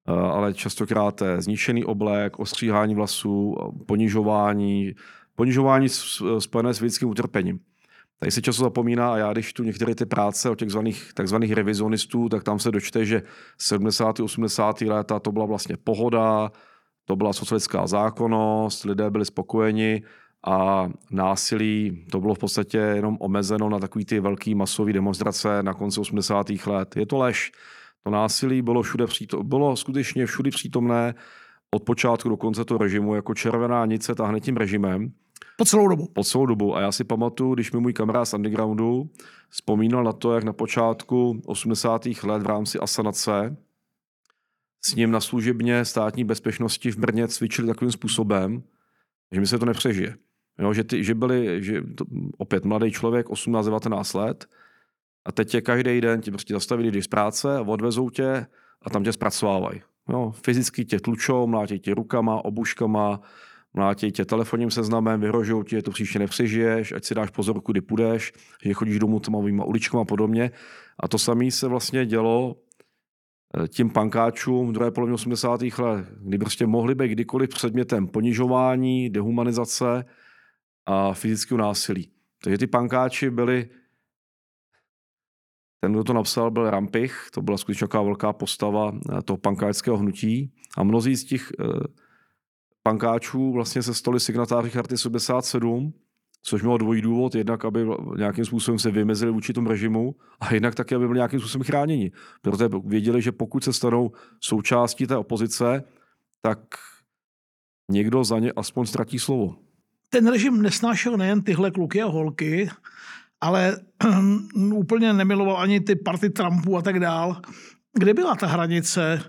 ale častokrát zničený oblek, ostříhání vlasů, ponižování, ponižování spojené s lidským utrpením. Tady se často zapomíná a já, když tu některé ty práce o těch zvaných, takzvaných revizionistů, tak tam se dočte, že 70. 80. léta to byla vlastně pohoda, to byla socialistická zákonnost, lidé byli spokojeni a násilí to bylo v podstatě jenom omezeno na takový ty velký masové demonstrace na konci 80. let. Je to lež. To násilí bylo všude přítomné, bylo skutečně všude přítomné od počátku do konce toho režimu, jako červená nic se táhne tím režimem. Po celou dobu. Po celou dobu. A já si pamatuju, když mi můj kamarád z undergroundu vzpomínal na to, jak na počátku 80. let v rámci asanace s ním na služebně státní bezpečnosti v Brně cvičili takovým způsobem, že mi se to nepřežije. Jo, že, ty, že byli, že to, opět mladý člověk, 18-19 let, a teď tě každý den ti prostě zastaví, když z práce, odvezou tě a tam tě zpracovávají. Jo, fyzicky tě tlučou, mlátí tě rukama, obuškama, mlátí tě telefonním seznamem, vyhrožují ti, že to příště nepřežiješ, ať si dáš pozor, kudy půjdeš, že chodíš domů tmavýma uličkama a podobně. A to samé se vlastně dělo eh, tím pankáčům v druhé polovině 80. let, kdy prostě mohli být kdykoliv předmětem ponižování, dehumanizace a fyzického násilí. Takže ty pankáči byli ten, kdo to napsal, byl Rampich, to byla skutečně velká postava eh, toho pankáčského hnutí. A mnozí z těch eh, pankáčů vlastně se stali signatáři Charty 77 což mělo dvojí důvod, jednak aby nějakým způsobem se vymezili vůči tomu režimu a jednak také, aby byli nějakým způsobem chráněni. Protože věděli, že pokud se stanou součástí té opozice, tak někdo za ně aspoň ztratí slovo. Ten režim nesnášel nejen tyhle kluky a holky, ale [CLEARS THROAT] úplně nemiloval ani ty party Trumpů a tak dál. Kde byla ta hranice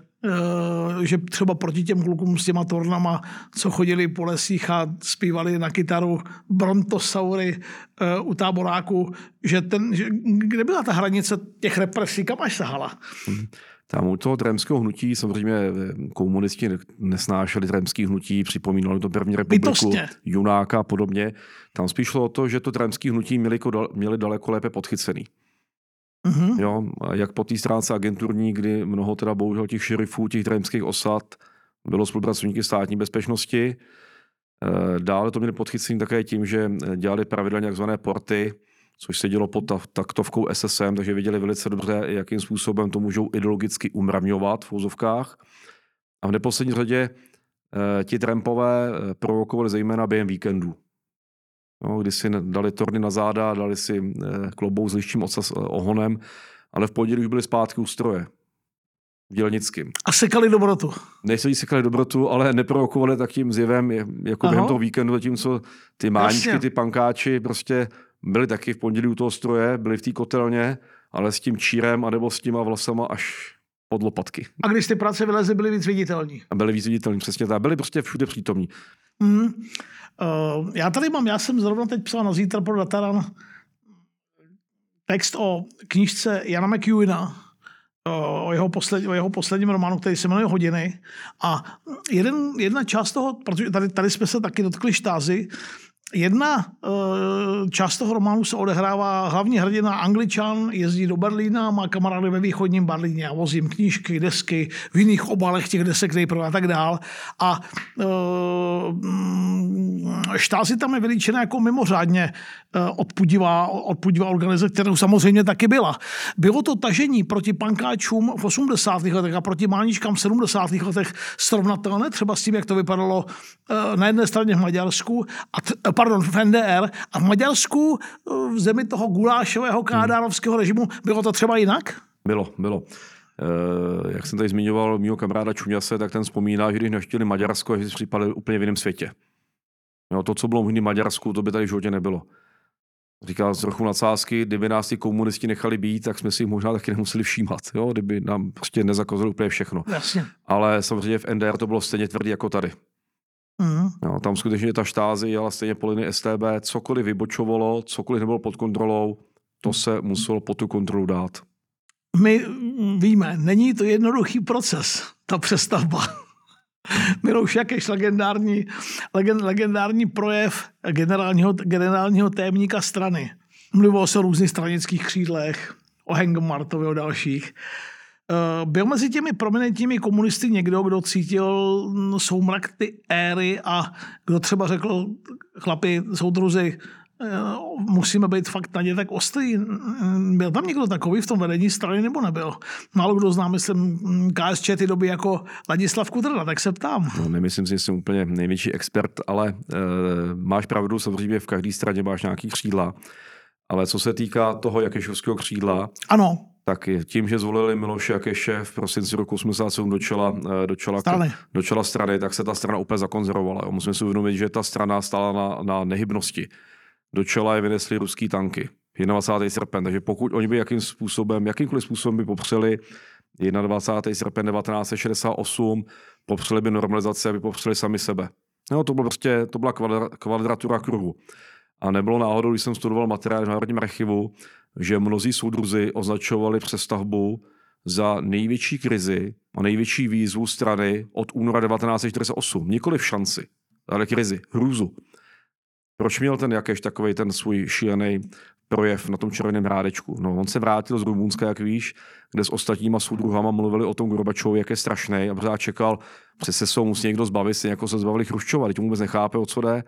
že třeba proti těm klukům s těma tornama, co chodili po lesích a zpívali na kytaru brontosaury eh, u táboráku, že, ten, že kde byla ta hranice těch represí, kam až sahala? Hmm. Tam u toho tremského hnutí samozřejmě eh, komunisti nesnášeli tremský hnutí, připomínali to první republiku, Bytostně. Junáka a podobně. Tam spíš šlo o to, že to tremský hnutí měli, měli daleko lépe podchycený. Mm-hmm. Jo, jak po té stránce agenturní, kdy mnoho teda bohužel těch šerifů, těch trajmských osad bylo spolupracovníky státní bezpečnosti. Eh, dále to měli podchycený také tím, že dělali pravidelně takzvané porty, což se dělo pod taktovkou SSM, takže věděli velice dobře, jakým způsobem to můžou ideologicky umravňovat v úzovkách. A v neposlední řadě eh, ti trampové eh, provokovali zejména během víkendů. No, kdy si dali torny na záda, dali si eh, klobou s liščím ocas, eh, ohonem, ale v pondělí už byli zpátky u stroje. Dělnickým. A sekali dobrotu. Nejsou sekali dobrotu, ale neprovokovali tak tím zjevem, jako Aha. během toho víkendu, zatímco ty máničky, Jasně. ty pankáči prostě byli taky v pondělí u toho stroje, byli v té kotelně, ale s tím čírem a nebo s těma vlasama až pod lopatky. A když ty práce vylezly, byly víc viditelní. A byly víc viditelní, přesně tak. Byli prostě všude přítomní. Mm. Uh, já tady mám, já jsem zrovna teď psal na zítra pro Dataran text o knižce Jana McEwina, o jeho, posled, o jeho posledním románu, který se jmenuje Hodiny. A jeden, jedna část toho, protože tady, tady jsme se taky dotkli štázy, Jedna eh, část toho románu se odehrává hlavní hrdina Angličan, jezdí do Berlína, má kamarády ve východním Berlíně a vozím knížky, desky, v jiných obalech těch desek nejprve a tak dál. A uh, štázy tam je veličená jako mimořádně uh, odpudivá, odpudivá organizace, kterou samozřejmě taky byla. Bylo to tažení proti pankáčům v 80. letech a proti máničkám v 70. letech srovnatelné, třeba s tím, jak to vypadalo na jedné straně v Maďarsku a t- pardon, v NDR a v Maďarsku, v zemi toho gulášového kádárovského režimu, bylo to třeba jinak? Bylo, bylo. Uh, jak jsem tady zmiňoval mého kamaráda Čuňase, tak ten vzpomíná, že když navštívili Maďarsko, že si připadali úplně v jiném světě. No, to, co bylo v Maďarsku, to by tady v životě nebylo. Říkal z trochu nadsázky, kdyby nás ty komunisti nechali být, tak jsme si jich možná taky nemuseli všímat, jo? kdyby nám prostě nezakazili úplně všechno. Jasně. Ale samozřejmě v NDR to bylo stejně tvrdý jako tady. Mm. No, tam skutečně ta štázy jela stejně po linii STB, cokoliv vybočovalo, cokoliv nebylo pod kontrolou, to se muselo pod tu kontrolu dát. My víme, není to jednoduchý proces, ta přestavba. [LAUGHS] Milouš Jakeš, legendární, legend, legendární projev generálního, generálního témníka strany. Mluvilo se o různých stranických křídlech, o Hengemartovi, o dalších. Eh, byl mezi těmi prominentními komunisty někdo, kdo cítil mm, soumrak ty éry a kdo třeba řekl, chlapi, soudruzi, eh, musíme být fakt na ně tak ostrý. Byl tam někdo takový v tom vedení strany nebo nebyl? Málo kdo zná, myslím, KSČ ty doby jako Ladislav Kudrna, tak se ptám. No, nemyslím si, že jsem úplně největší expert, ale e, máš pravdu, samozřejmě v každé straně máš nějaký křídla. Ale co se týká toho Jakešovského křídla, ano tak tím, že zvolili Miloše Jakeše v prosinci roku 87 do čela, eh, do, čela, strany. do čela strany, tak se ta strana úplně zakonzervovala. Musíme si uvědomit, že ta strana stála na, na nehybnosti. Do čela je vynesli ruský tanky. 21. srpen, takže pokud oni by jakým způsobem, jakýmkoliv způsobem by popřeli 21. srpen 1968, popřeli by normalizaci, aby popřeli sami sebe. No, to, bylo prostě, to byla kvadratura kruhu. A nebylo náhodou, když jsem studoval materiál v Národním archivu, že mnozí soudruzi označovali přestavbu za největší krizi a největší výzvu strany od února 1948. Nikoli v šanci, ale krizi, hrůzu. Proč měl ten jakéž takový ten svůj šílený projev na tom červeném rádečku? No, on se vrátil z Rumunska, jak víš, kde s ostatníma soudruhama mluvili o tom Gorbačovi, jak je strašný a pořád čekal, přece se musí někdo zbavit, si jako se zbavili Chruščova, teď vůbec nechápe, o co jde.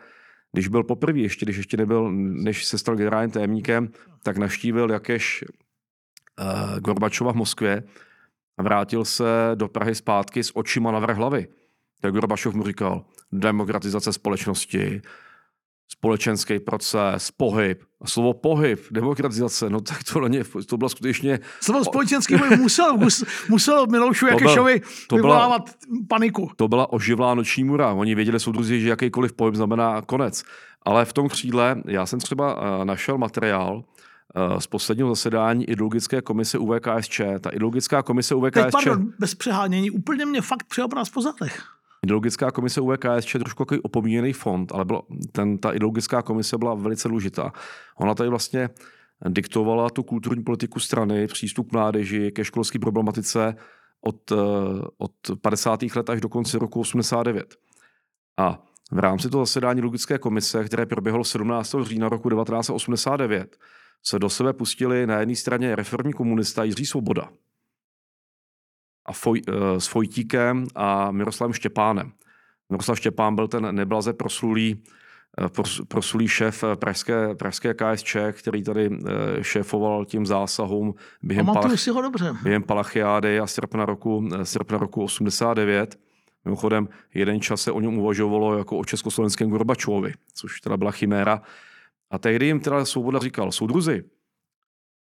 Když byl poprvé, ještě když ještě nebyl, než se stal generálním tajemníkem, tak navštívil jakéž uh, Gorbačova v Moskvě a vrátil se do Prahy zpátky s očima na vrch hlavy. Tak Gorbačov mu říkal, demokratizace společnosti, společenský proces, pohyb. A slovo pohyb, demokratizace, no tak to, ně, to bylo skutečně... Slovo společenský pohyb musel, musel Miloušu Jakešovi to vyvolávat byla, paniku. To byla oživlá noční mura. Oni věděli soudruzi, že jakýkoliv pohyb znamená konec. Ale v tom křídle, já jsem třeba eh, našel materiál, eh, z posledního zasedání ideologické komise UVKSČ. Ta ideologická komise UVKSČ... Teď, pardon, bez přehánění, úplně mě fakt přijel nás po zadech. Ideologická komise UVKSČ je trošku takový opomíjený fond, ale bylo, ten, ta ideologická komise byla velice důležitá. Ona tady vlastně diktovala tu kulturní politiku strany, přístup mládeži, ke školské problematice od, eh, od 50. let až do konce roku 89. A v rámci toho zasedání logické komise, které proběhlo 17. října roku 1989, se do sebe pustili na jedné straně reformní komunista Jiří Svoboda a Foj, uh, s Fojtíkem a Miroslavem Štěpánem. Miroslav Štěpán byl ten neblaze proslulý, eh, proslulý šéf eh, pražské, pražské KSČ, který tady šéfoval tím zásahům během, palach, si ho dobře. během Palachiády a srpna roku, srpna roku 89. Mimochodem, jeden čas se o něm uvažovalo jako o československém Gorbačovi, což teda byla chiméra. A tehdy jim teda Svoboda říkal, soudruzi,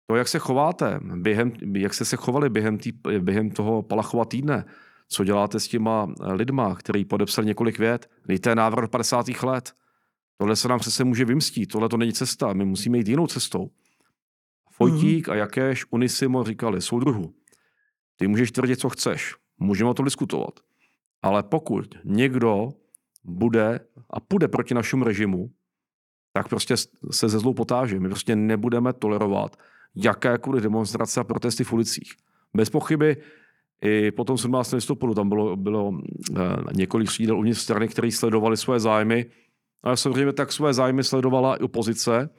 to, jak se chováte, během, jak jste se chovali během, tý, během toho Palachova týdne, co děláte s těma lidma, který podepsali několik vět, dejte návrh 50. let. Tohle se nám přece může vymstít, tohle to není cesta, my musíme jít jinou cestou. Fojtík mm-hmm. a Jakéž Unisimo říkali, soudruhu, ty můžeš tvrdit, co chceš, můžeme o tom diskutovat. Ale pokud někdo bude a půjde proti našemu režimu, tak prostě se ze zlou potáže. My prostě nebudeme tolerovat jakékoliv demonstrace a protesty v ulicích. Bez pochyby i po tom 17. listopadu tam bylo, bylo eh, několik sídel uvnitř strany, které sledovali své zájmy. A samozřejmě tak své zájmy sledovala i opozice,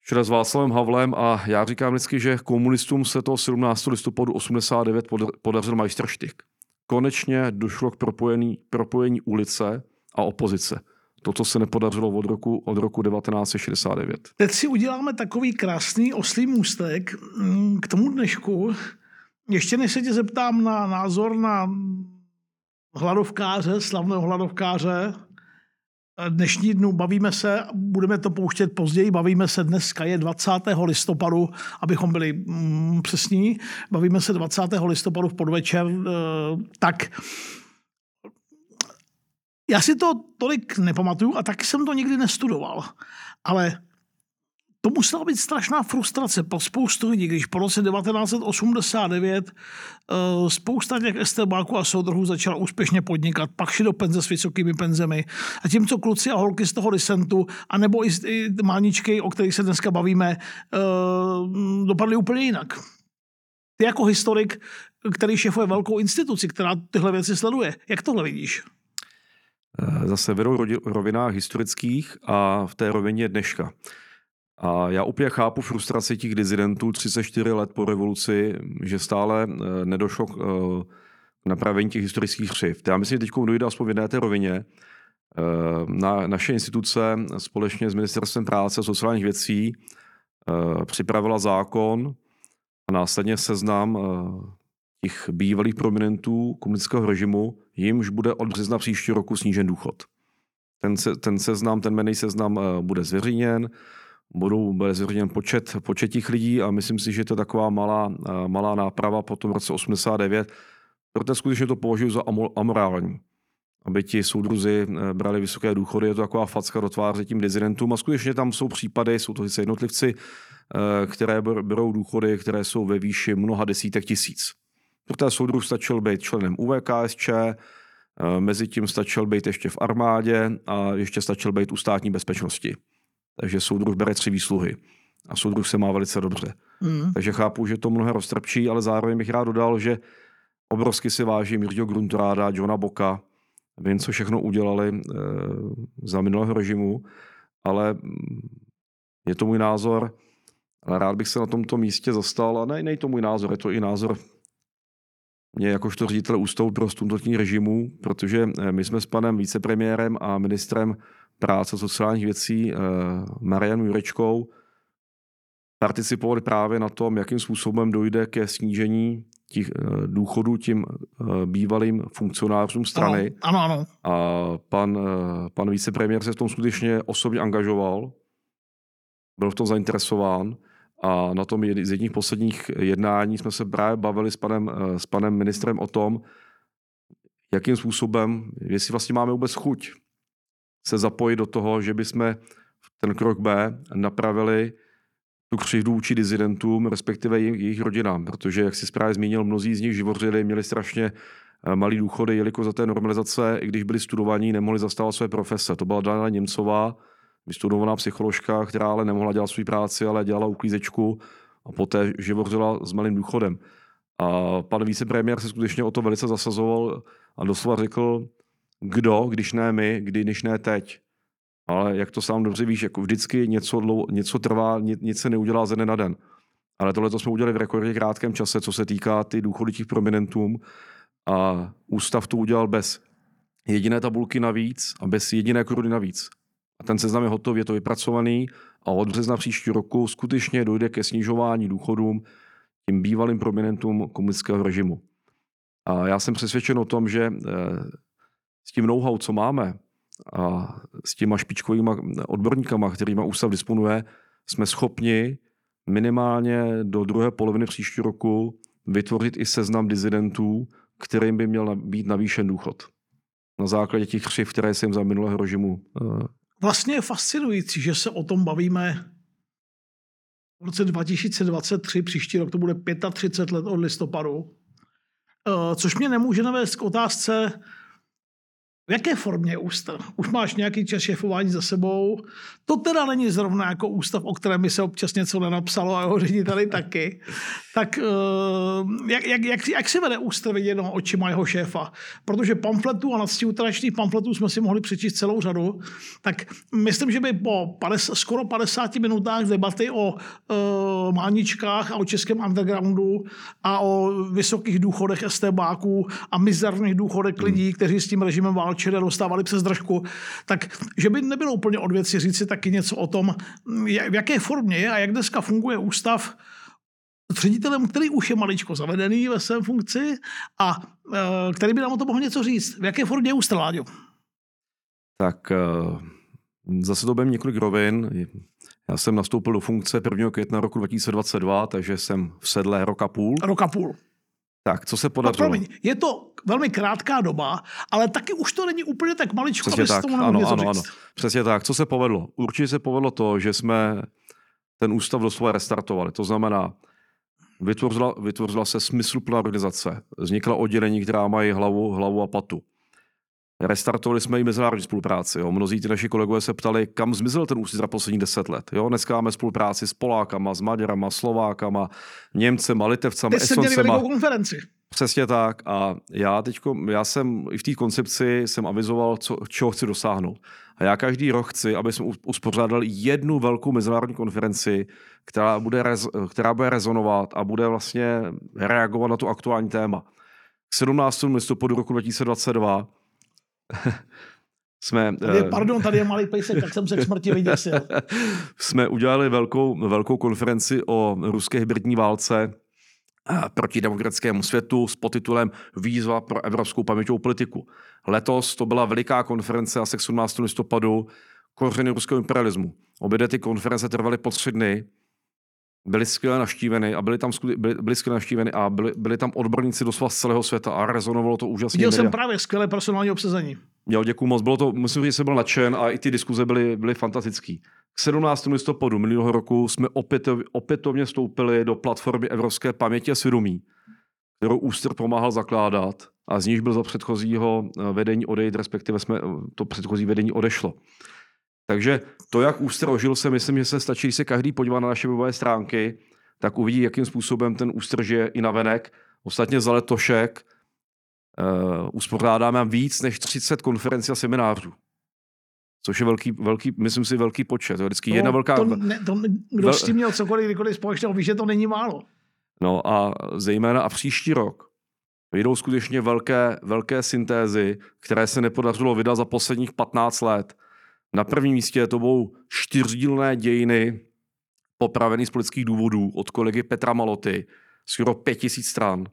včera s Václavem Havlem a já říkám vždycky, že komunistům se to 17. listopadu 89 podařil majstrštyk konečně došlo k propojení, propojení ulice a opozice. To, co se nepodařilo od roku, od roku 1969. Teď si uděláme takový krásný oslý můstek mm, k tomu dnešku. Ještě než se tě zeptám na názor na hladovkáře, slavného hladovkáře, dnešní dnu. Bavíme se, budeme to pouštět později, bavíme se dneska, je 20. listopadu, abychom byli mm, přesní, bavíme se 20. listopadu v podvečer, e, tak já si to tolik nepamatuju a taky jsem to nikdy nestudoval. Ale to musela být strašná frustrace pro spoustu lidí, když po roce 1989 uh, eh, spousta těch estebáků a soudruhů začala úspěšně podnikat, pak šli do penze s vysokými penzemi. A tím, co kluci a holky z toho disentu, anebo i, i máničky, o kterých se dneska bavíme, uh, dopadly úplně jinak. Ty jako historik, který šefuje velkou instituci, která tyhle věci sleduje, jak tohle vidíš? Eh, zase vedou rovinách historických a v té rovině dneška. A já úplně chápu frustraci těch dizidentů 34 let po revoluci, že stále eh, nedošlo k eh, napravení těch historických křiv. Já myslím, že teď dojde aspoň v jedné té rovině. Na, naše instituce společně s Ministerstvem práce a sociálních věcí připravila zákon a následně seznam těch bývalých prominentů komunistického režimu, jimž bude od března příštího roku snížen důchod. Ten, se, ten seznam, ten jmený seznam bude zveřejněn budou, bude zveřejněn počet, počet těch lidí a myslím si, že to je taková malá, eh, malá náprava po tom roce 89, protože skutečně to považuji za amorální. Aby ti soudruzi eh, brali vysoké důchody, je to taková facka do tváře tím dizidentům a skutečně tam jsou případy, jsou to jednotlivci, eh, které berou důchody, které jsou ve výši mnoha desítek tisíc. Protože soudruh stačil být členem UVKSČ, mezi tím stačil být ještě v armádě a ještě stačil být u státní bezpečnosti. Takže soudruh bere tři výsluhy. A soudruh se má velice dobře. Mm. Takže chápu, že to mnohé roztrpčí, ale zároveň bych rád dodal, že obrovsky si vážím Jirďo Gruntoráda, Johna Boka, vím, co všechno udělali e, za minulého režimu, ale mm, je to můj názor, ale rád bych se na tomto místě zastal, a ne, ne to můj názor, je to i názor mě jakožto ředitel ústavu pro studentní režimu, protože eh, my jsme s panem vicepremiérem a ministrem práce sociálních věcí eh, Marianou Jurečkou participovali právě na tom, jakým způsobem dojde ke snížení těch důchodů tím bývalým funkcionářům strany. Ano, ano. ano. A pan, pan vicepremiér se v tom skutečně osobně angažoval, byl v tom zainteresován a na tom z jedních posledních jednání jsme se právě bavili s panem, s panem ministrem o tom, jakým způsobem, jestli vlastně máme vůbec chuť se zapojit do toho, že bychom ten krok B napravili tu křivdu vůči dizidentům, respektive jejich rodinám, protože, jak si správně zmínil, mnozí z nich živořili, měli strašně eh, malý důchody, jelikož za té normalizace, i když byli studovaní, nemohli zastávat své profese. To byla Dana Němcová, vystudovaná psycholožka, která ale nemohla dělat svou práci, ale dělala uklízečku a poté živořila s malým důchodem. A pan vicepremiér se skutečně o to velice zasazoval a doslova řekl, kdo, když ne my, kdy, když ne teď. Ale jak to sám dobře víš, jako vždycky něco, dlou, něco trvá, nic se neudělá ze dne na den. Ale tohle to jsme udělali v rekordně krátkém čase, co se týká ty důchody těch prominentům. A ústav to udělal bez jediné tabulky navíc a bez jediné koruny navíc. A ten seznam je hotový, je to vypracovaný a od března příští roku skutečně dojde ke snižování důchodům tím bývalým prominentům komunistického režimu. A já jsem přesvědčen o tom, že eh, s tím know-how, co máme, a s těma špičkovými odborníkama, kterými ústav disponuje, jsme schopni minimálně do druhé poloviny příštího roku vytvořit i seznam dizidentů, kterým by měl být navýšen důchod. Na základě těch křiv, které jsem za minulého režimu. Vlastně je fascinující, že se o tom bavíme v roce 2023, příští rok to bude 35 let od listopadu, eh, což mě nemůže navést k otázce, v jaké formě ústav? Už máš nějaký čas šéfování za sebou. To teda není zrovna jako ústav, o kterém by se občas něco nenapsalo a jeho řediteli [LAUGHS] taky. Tak eh, jak, jak, jak, jak si vede ústav viděno očima jeho šéfa? Protože pamfletů a nadstiuteračních pamfletů jsme si mohli přečíst celou řadu. Tak myslím, že by po 50, skoro 50 minutách debaty o uh, máničkách a o českém undergroundu a o vysokých důchodech STBáků a mizerných důchodech lidí, kteří s tím režimem válčí, večer dostávali přes držku, tak že by nebylo úplně od věci říct si taky něco o tom, v jaké formě je a jak dneska funguje ústav s ředitelem, který už je maličko zavedený ve své funkci a e, který by nám o tom mohl něco říct. V jaké formě je ústav, Láďo? Tak e, zase to budeme několik rovin. Já jsem nastoupil do funkce 1. května roku 2022, takže jsem v sedle roka půl. Roka půl. Tak, co se podařilo? No, promiň, je to velmi krátká doba, ale taky už to není úplně tak maličko, Přesně tak. tomu ano, ano, říct. ano. Přesně tak. Co se povedlo? Určitě se povedlo to, že jsme ten ústav doslova restartovali. To znamená, vytvořila, vytvořila se smysluplná organizace. Vznikla oddělení, která mají hlavu, hlavu a patu. Restartovali jsme i mezinárodní spolupráci. Jo. Mnozí ty naši kolegové se ptali, kam zmizel ten ústav za poslední deset let. Jo. Dneska máme spolupráci s Polákama, s Maďarama, Slovákama, Němcema, Litevcama, Teď jste měli Estoncema. konferenci. Přesně tak. A já teď, já jsem i v té koncepci jsem avizoval, co, čeho chci dosáhnout. A já každý rok chci, aby jsme uspořádali jednu velkou mezinárodní konferenci, která bude, rez, která bude rezonovat a bude vlastně reagovat na to aktuální téma. K 17. listopadu roku 2022 [LAUGHS] jsme... Tady je, pardon, tady je malý pejsek, tak jsem se k smrti vyděsil. [LAUGHS] jsme udělali velkou, velkou konferenci o ruské hybridní válce proti demokratickému světu s podtitulem Výzva pro evropskou paměťovou politiku. Letos to byla veliká konference asi 17. listopadu kořeny ruského imperialismu. Obě ty konference trvaly po tři dny, byly skvěle navštíveny a byly tam byly, byly skvěle navštíveny a byli, byli tam odborníci doslova z celého světa a rezonovalo to úžasně. Viděl jsem právě skvělé personální obsazení. Jo, děkuji moc. Bylo to, musím říct, že jsem byl nadšen a i ty diskuze byly, byly fantastický. K 17. listopadu minulého roku jsme opětov, opětovně vstoupili do platformy Evropské paměti a svědomí, kterou Ústr pomáhal zakládat a z níž byl za předchozího eh, vedení odejít, respektive jsme eh, to předchozí vedení odešlo. Takže to, jak Ústr ožil, se myslím, že se stačí, když se každý podívá na naše webové stránky, tak uvidí, jakým způsobem ten Ústr žije i na venek. Ostatně za letošek uh, uspořádáme víc než 30 konferencí a seminářů. Což je velký, velký, myslím si, velký počet. Vždycky to, jedna velká... To, ne, to, kdo vel... s tím měl cokoliv, kdykoliv společného, ví, že to není málo. No a zejména a příští rok vyjdou skutečně velké, velké syntézy, které se nepodařilo vydat za posledních 15 let. Na prvním místě to budou čtyřdílné dějiny popravený z politických důvodů od kolegy Petra Maloty, skoro 5000 stran.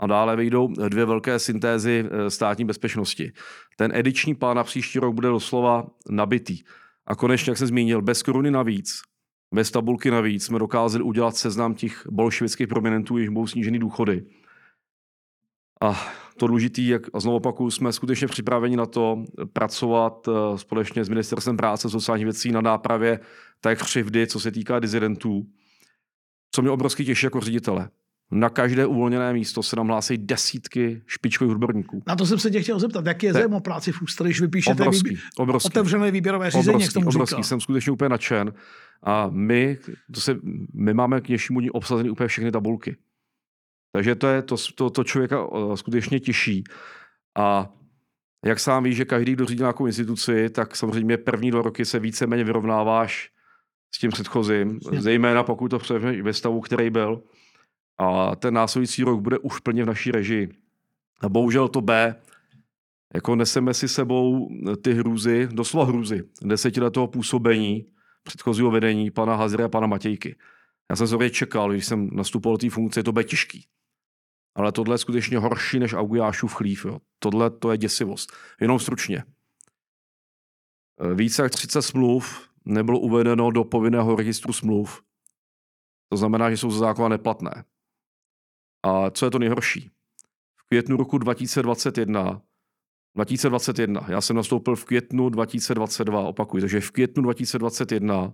a dále vyjdou dvě velké syntézy eh, státní bezpečnosti. Ten ediční plán na příští rok bude doslova nabitý. A konečně, jak se zmínil, bez koruny navíc, bez tabulky navíc jsme dokázali udělat seznam těch bolševických prominentů, již budou snížený důchody. A to důležitý, jak a znovu opakuju, jsme skutečně připraveni na to pracovat eh, společně s Ministerstvem práce a sociálních věcí na nápravě té křivdy, co se týká dizidentů. Co mě obrovsky těší jako ředitele. Na každé uvolněné místo se nám hlásí desítky špičkových odborníků. Na to jsem se tě chtěl zeptat, jaký je zájem o práci v ústavu, když vypíšete obrovský, výběr, obrovský, otevřené výběrové řízení, obrovský, jak tomu obrovský. říká. Jsem skutečně úplně nadšen. A my, to se, my máme k dnešnímu dní obsazený úplně všechny tabulky. Takže to, je, to, to, to člověka uh, skutečně těší. A jak sám víš, že každý, kdo řídí nějakou instituci, tak samozřejmě první dva roky se víceméně vyrovnáváš s tím předchozím, zejména pokud to převezmeš ve stavu, který byl. A ten následující rok bude už plně v naší režii. A bohužel to B, jako neseme si sebou ty hrůzy, doslova hrůzy, desetiletého působení předchozího vedení pana Hazry a pana Matějky. Já jsem sobie čekal, když jsem nastupoval do té funkce, to bude těžký. Ale tohle je skutečně horší než Augujášův chlív. Jo. Tohle to je děsivost. Jenom stručně. Více jak 30 smluv nebylo uvedeno do povinného registru smluv. To znamená, že jsou ze zákona neplatné. A co je to nejhorší? V květnu roku 2021 2021. Já jsem nastoupil v květnu 2022, opakuju, takže v květnu 2021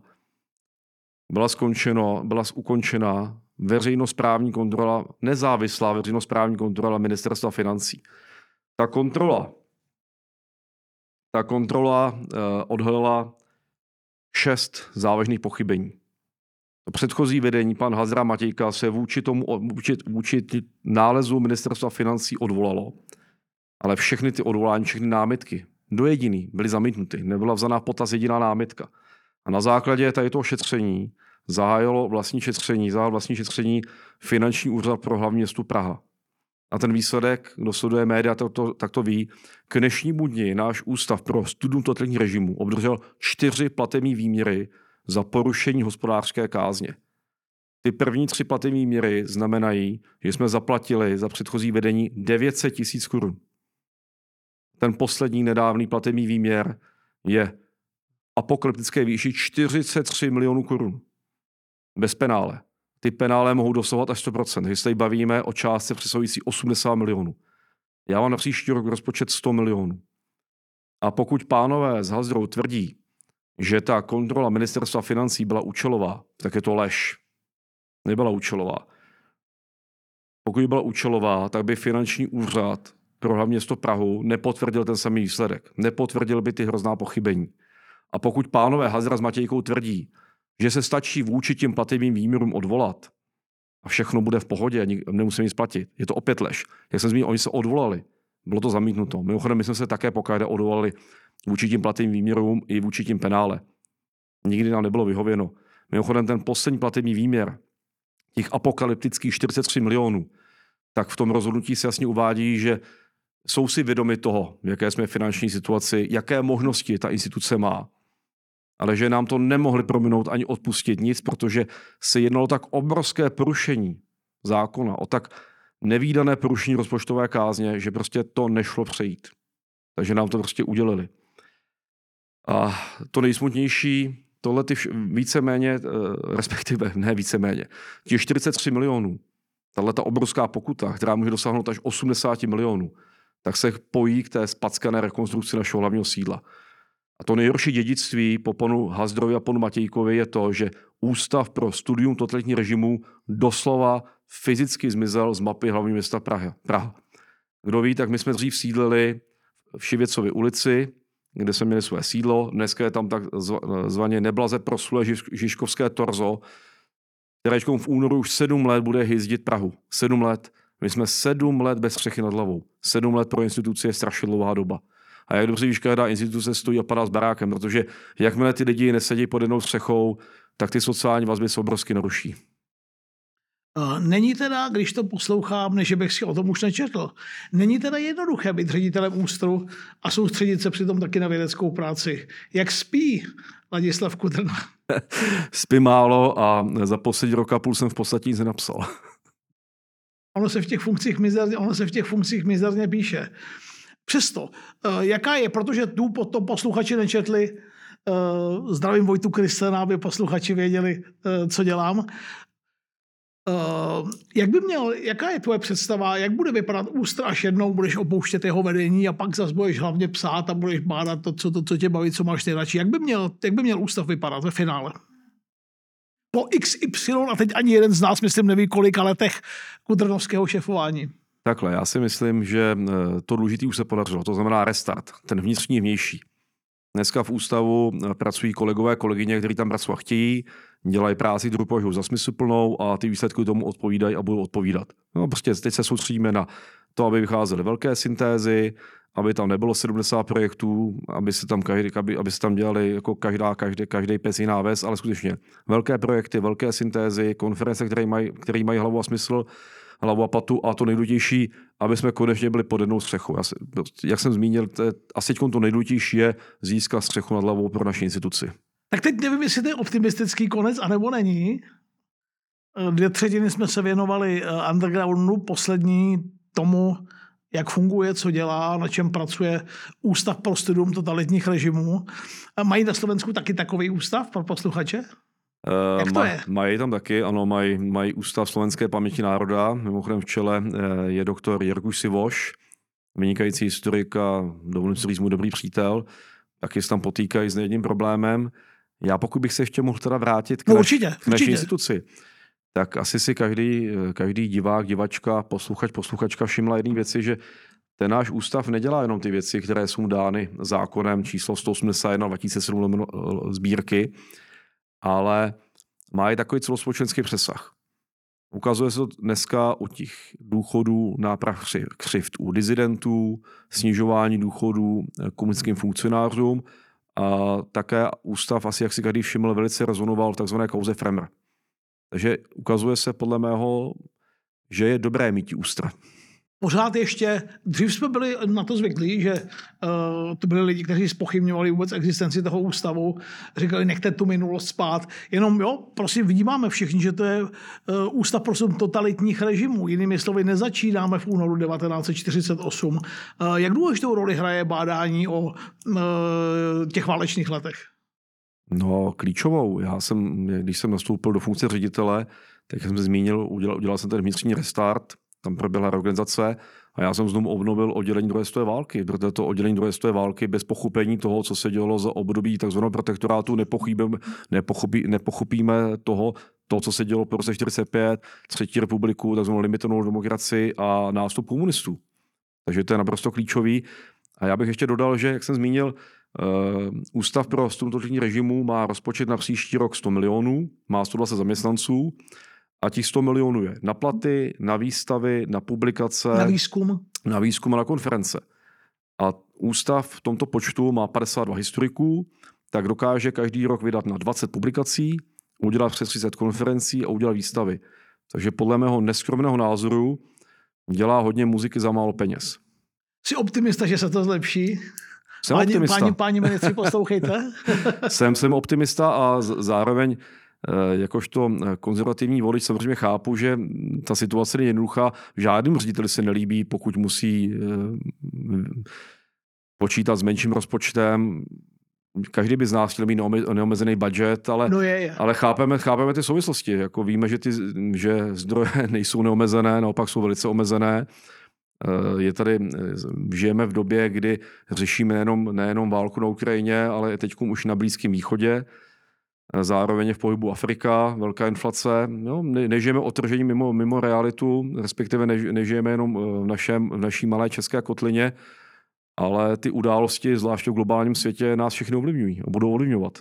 byla skončeno, byla ukončena veřejnosprávní kontrola, nezávislá veřejnosprávní kontrola ministerstva financí. Ta kontrola, ta kontrola uh, odhalila šest závažných pochybení. Předchozí vedení, pan Hazra Matějka, se vůči tomu, vůči, vůči nálezu ministerstva financí odvolalo. Ale všechny ty odvolání, všechny námitky, do jediný, byly zamítnuty. Nebyla vzaná v potaz jediná námitka. A na základě tady toho šetření zahájilo vlastní šetření, zahájilo vlastní šetření finanční úřad pro hlavní město Praha. A ten výsledek, kdo sleduje média, tak to, tak to ví. K dnešnímu dni náš ústav pro studium totalitních režimů obdržel čtyři platební výměry za porušení hospodářské kázně. Ty první tři platební výměry znamenají, že jsme zaplatili za předchozí vedení 900 tisíc korun. Ten poslední nedávný platební výměr je apokalyptické výši 43 milionů korun. Bez penále. Ty penále mohou dosahovat až 100%. Když se bavíme o částce přesahující 80 milionů. Já mám na příští rok rozpočet 100 milionů. A pokud pánové z Hazdrou tvrdí, že ta kontrola ministerstva financí byla účelová, tak je to lež. Nebyla účelová. Pokud by byla účelová, tak by finanční úřad pro hlavně město Prahu nepotvrdil ten samý výsledek. Nepotvrdil by ty hrozná pochybení. A pokud pánové Hazra s Matějkou tvrdí, že se stačí vůči těm platebním výměrům odvolat a všechno bude v pohodě, nemusíme nic platit, je to opět lež. Jak jsem zmínil, oni se odvolali, bylo to zamítnuto. Mimochodem, my jsme se také pokaždé odvolali vůči tím platebním výměrům i vůči tím penále. Nikdy nám nebylo vyhověno. Mimochodem, ten poslední platební výměr, těch apokalyptických 43 milionů, tak v tom rozhodnutí se jasně uvádí, že jsou si vědomi toho, v jaké jsme finanční situaci, jaké možnosti ta instituce má. Ale že nám to nemohli prominout ani odpustit nic, protože se jednalo tak obrovské porušení zákona, o tak nevýdané porušení rozpočtové kázně, že prostě to nešlo přejít. Takže nám to prostě udělali. A to nejsmutnější, tohle ty víceméně, eh, respektive [LAUGHS] ne víceméně, těch 43 milionů, tahle ta obrovská pokuta, která může dosáhnout až 80 milionů, tak se pojí k té spackané rekonstrukci našeho hlavního sídla. A to nejhorší dědictví po panu Hazdrovi a panu Matějkovi je to, že Ústav pro studium totalitní režimů doslova fyzicky zmizel z mapy hlavního města Praha. Praha. Kdo ví, tak my jsme dřív sídlili v Šivěcově ulici, kde jsme měli své sídlo. Dneska je tam tak zvaně neblaze proslulé Žižkovské torzo, které v únoru už sedm let bude hyzdit Prahu. Sedm let. My jsme sedm let bez střechy nad hlavou. Sedm let pro instituci je strašně dlouhá doba. A jak dobře víš, každá instituce stojí a padá s barákem, protože jakmile ty lidi nesedí pod jednou střechou, tak ty sociální vazby se obrovsky naruší. Není teda, když to poslouchám, než bych si o tom už nečetl, není teda jednoduché být ředitelem ústru a soustředit se přitom taky na vědeckou práci. Jak spí Ladislav Kudrna? [LAUGHS] Spí málo a za poslední rok a půl jsem v podstatě nic nenapsal. ono se v těch funkcích mizerně, ono se v těch funkcích mizerně píše. Přesto, eh, jaká je, protože tu potom posluchači nečetli, eh, zdravím Vojtu Kristena, aby posluchači věděli, eh, co dělám. Jak by měl, jaká je tvoje představa, jak bude vypadat ústra, až jednou budeš opouštět jeho vedení a pak zase budeš hlavně psát a budeš bádat to, co, to, co tě baví, co máš nejradši. Jak by měl, jak by měl ústav vypadat ve finále? Po XY, a teď ani jeden z nás, myslím, neví kolika letech kudrnovského šefování. Takhle, já si myslím, že eh, to důležité už se podařilo, to znamená restart, ten vnitřní vnější. Dneska v ústavu eh, pracují kolegové, kolegyně, kteří tam pracovat chtějí, dělají práci, kterou považují za smysluplnou a ty výsledky tomu odpovídají a budou odpovídat. No, prostě teď se soustředíme na to, aby vycházely velké syntézy, aby tam nebylo 70 projektů, aby se tam, každý, aby, aby se tam dělali jako každá, každý, každý pes jiná ves, ale skutečně velké projekty, velké syntézy, konference, které mají, které mají hlavu a smysl, hlavu a patu a to nejdůležitější, aby jsme konečně byli pod jednou střechou. Já, jak jsem zmínil, to je, asi to nejdůležitější je získat střechu nad hlavou pro naši instituci. Tak teď nevím, jestli to je optimistický konec, anebo není. Dvě třetiny jsme se věnovali eh, undergroundu, poslední tomu, jak funguje, co dělá, na čem pracuje Ústav pro studium totalitních režimů. Mají na Slovensku taky takový ústav pro posluchače? Uh, Jak to je? Mají tam taky, ano, mají, mají Ústav slovenské paměti národa. Mimochodem v čele eh, je doktor Jirkuš Sivoš, vynikající historik a dovolím si říct mu dobrý přítel. Taky se tam potýkají s jedním problémem. Já pokud bych se ještě mohl teda vrátit k, no, určitě, naš, k naší určitě. instituci, tak asi si každý, každý divák, divačka, posluchač, posluchačka všimla jedné věci, že ten náš ústav nedělá jenom ty věci, které jsou dány zákonem číslo 181 2007 sbírky, ale má i takový celospolečenský přesah. Ukazuje se to dneska u těch důchodů náprav křivt u dizidentů, snižování důchodů komunistickým funkcionářům a také ústav, asi jak si každý všiml, velice rezonoval v tzv. kauze Fremer. Takže ukazuje se podle mého, že je dobré mít ústra pořád ještě, dřív jsme byli na to zvyklí, že uh, to byli lidi, kteří spochybňovali vůbec existenci toho ústavu, říkali, nechte tu minulost spát. Jenom jo, prosím, vnímáme všichni, že to je uh, ústav prosím totalitních režimů. Jinými slovy, nezačínáme v únoru 1948. Uh, eh, jak důležitou roli hraje bádání o uh, těch válečných letech? No, klíčovou. Já jsem, když jsem nastoupil do funkce ředitele, tak jsem zmínil, udělal, udělal jsem ten vnitřní restart, tam proběhla reorganizace a já jsem znovu obnovil oddělení druhé světové války, protože to oddělení druhé světové války bez pochopení toho, co se dělo za období tzv. protektorátu, nepochopí, nepochopíme toho, to, co se dělo po roce 45, třetí republiku, takzvanou limitovanou demokracii a nástup komunistů. Takže to je naprosto klíčový. A já bych ještě dodal, že, jak jsem zmínil, Uh, Ústav pro studentotní režimu má rozpočet na příští rok 100 milionů, má 120 zaměstnanců a těch 100 milionů je na platy, na výstavy, na publikace. Na výzkum. Na výzkum a na konference. A ústav v tomto počtu má 52 historiků, tak dokáže každý rok vydat na 20 publikací, udělat přes 30 konferencí a udělat výstavy. Takže podle mého neskromného názoru dělá hodně muziky za málo peněz. Jsi optimista, že se to zlepší? Jsem páni, optimista. Páni, páni ministři, poslouchejte. [LAUGHS] jsem, jsem optimista a zároveň jakožto eh, konzervativní volič samozřejmě chápu, že ta situace není jednoduchá. Žádným řediteli se nelíbí, pokud musí eh, počítat s menším rozpočtem. Každý by z nás chtěl mít neomezený budget, ale, no je, je. ale chápeme, chápeme ty souvislosti. Jako víme, že, ty, že zdroje [LAUGHS] nejsou neomezené, naopak jsou velice omezené. Je tady, žijeme v době, kdy řešíme nejenom, nejenom válku na Ukrajině, ale teď už na Blízkém východě. Zároveň je v pohybu Afrika, velká inflace. No, ne, nežijeme otržení mimo, mimo realitu, respektive ne, nežijeme jenom eh, v, našem, v naší malé české kotlině, ale ty události, zvláště v globálním světě, nás všechny ovlivňují a budou ovlivňovat.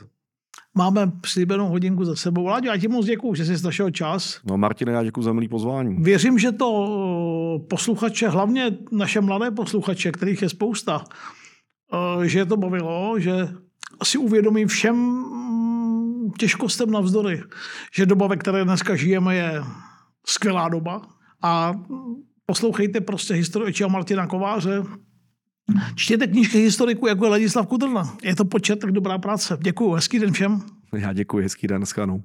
Máme slíbenou hodinku za sebou. Láďo, já ti moc děkuju, že jsi našel čas. No Martine, já děkuji za milý pozvání. Věřím, že to eh, posluchače, hlavně naše mladé posluchače, kterých je spousta, eh, že je to bavilo, že si uvědomí všem těžkostem navzdory, že doba, ve které dneska žijeme, je skvělá doba a poslouchejte prostě historie Martina Kováře, Čtěte knížky historiků, jako je Ladislav Kudrna. Je to počet, tak dobrá práce. Děkuji, hezký den všem. Já děkuji, hezký den, schanou.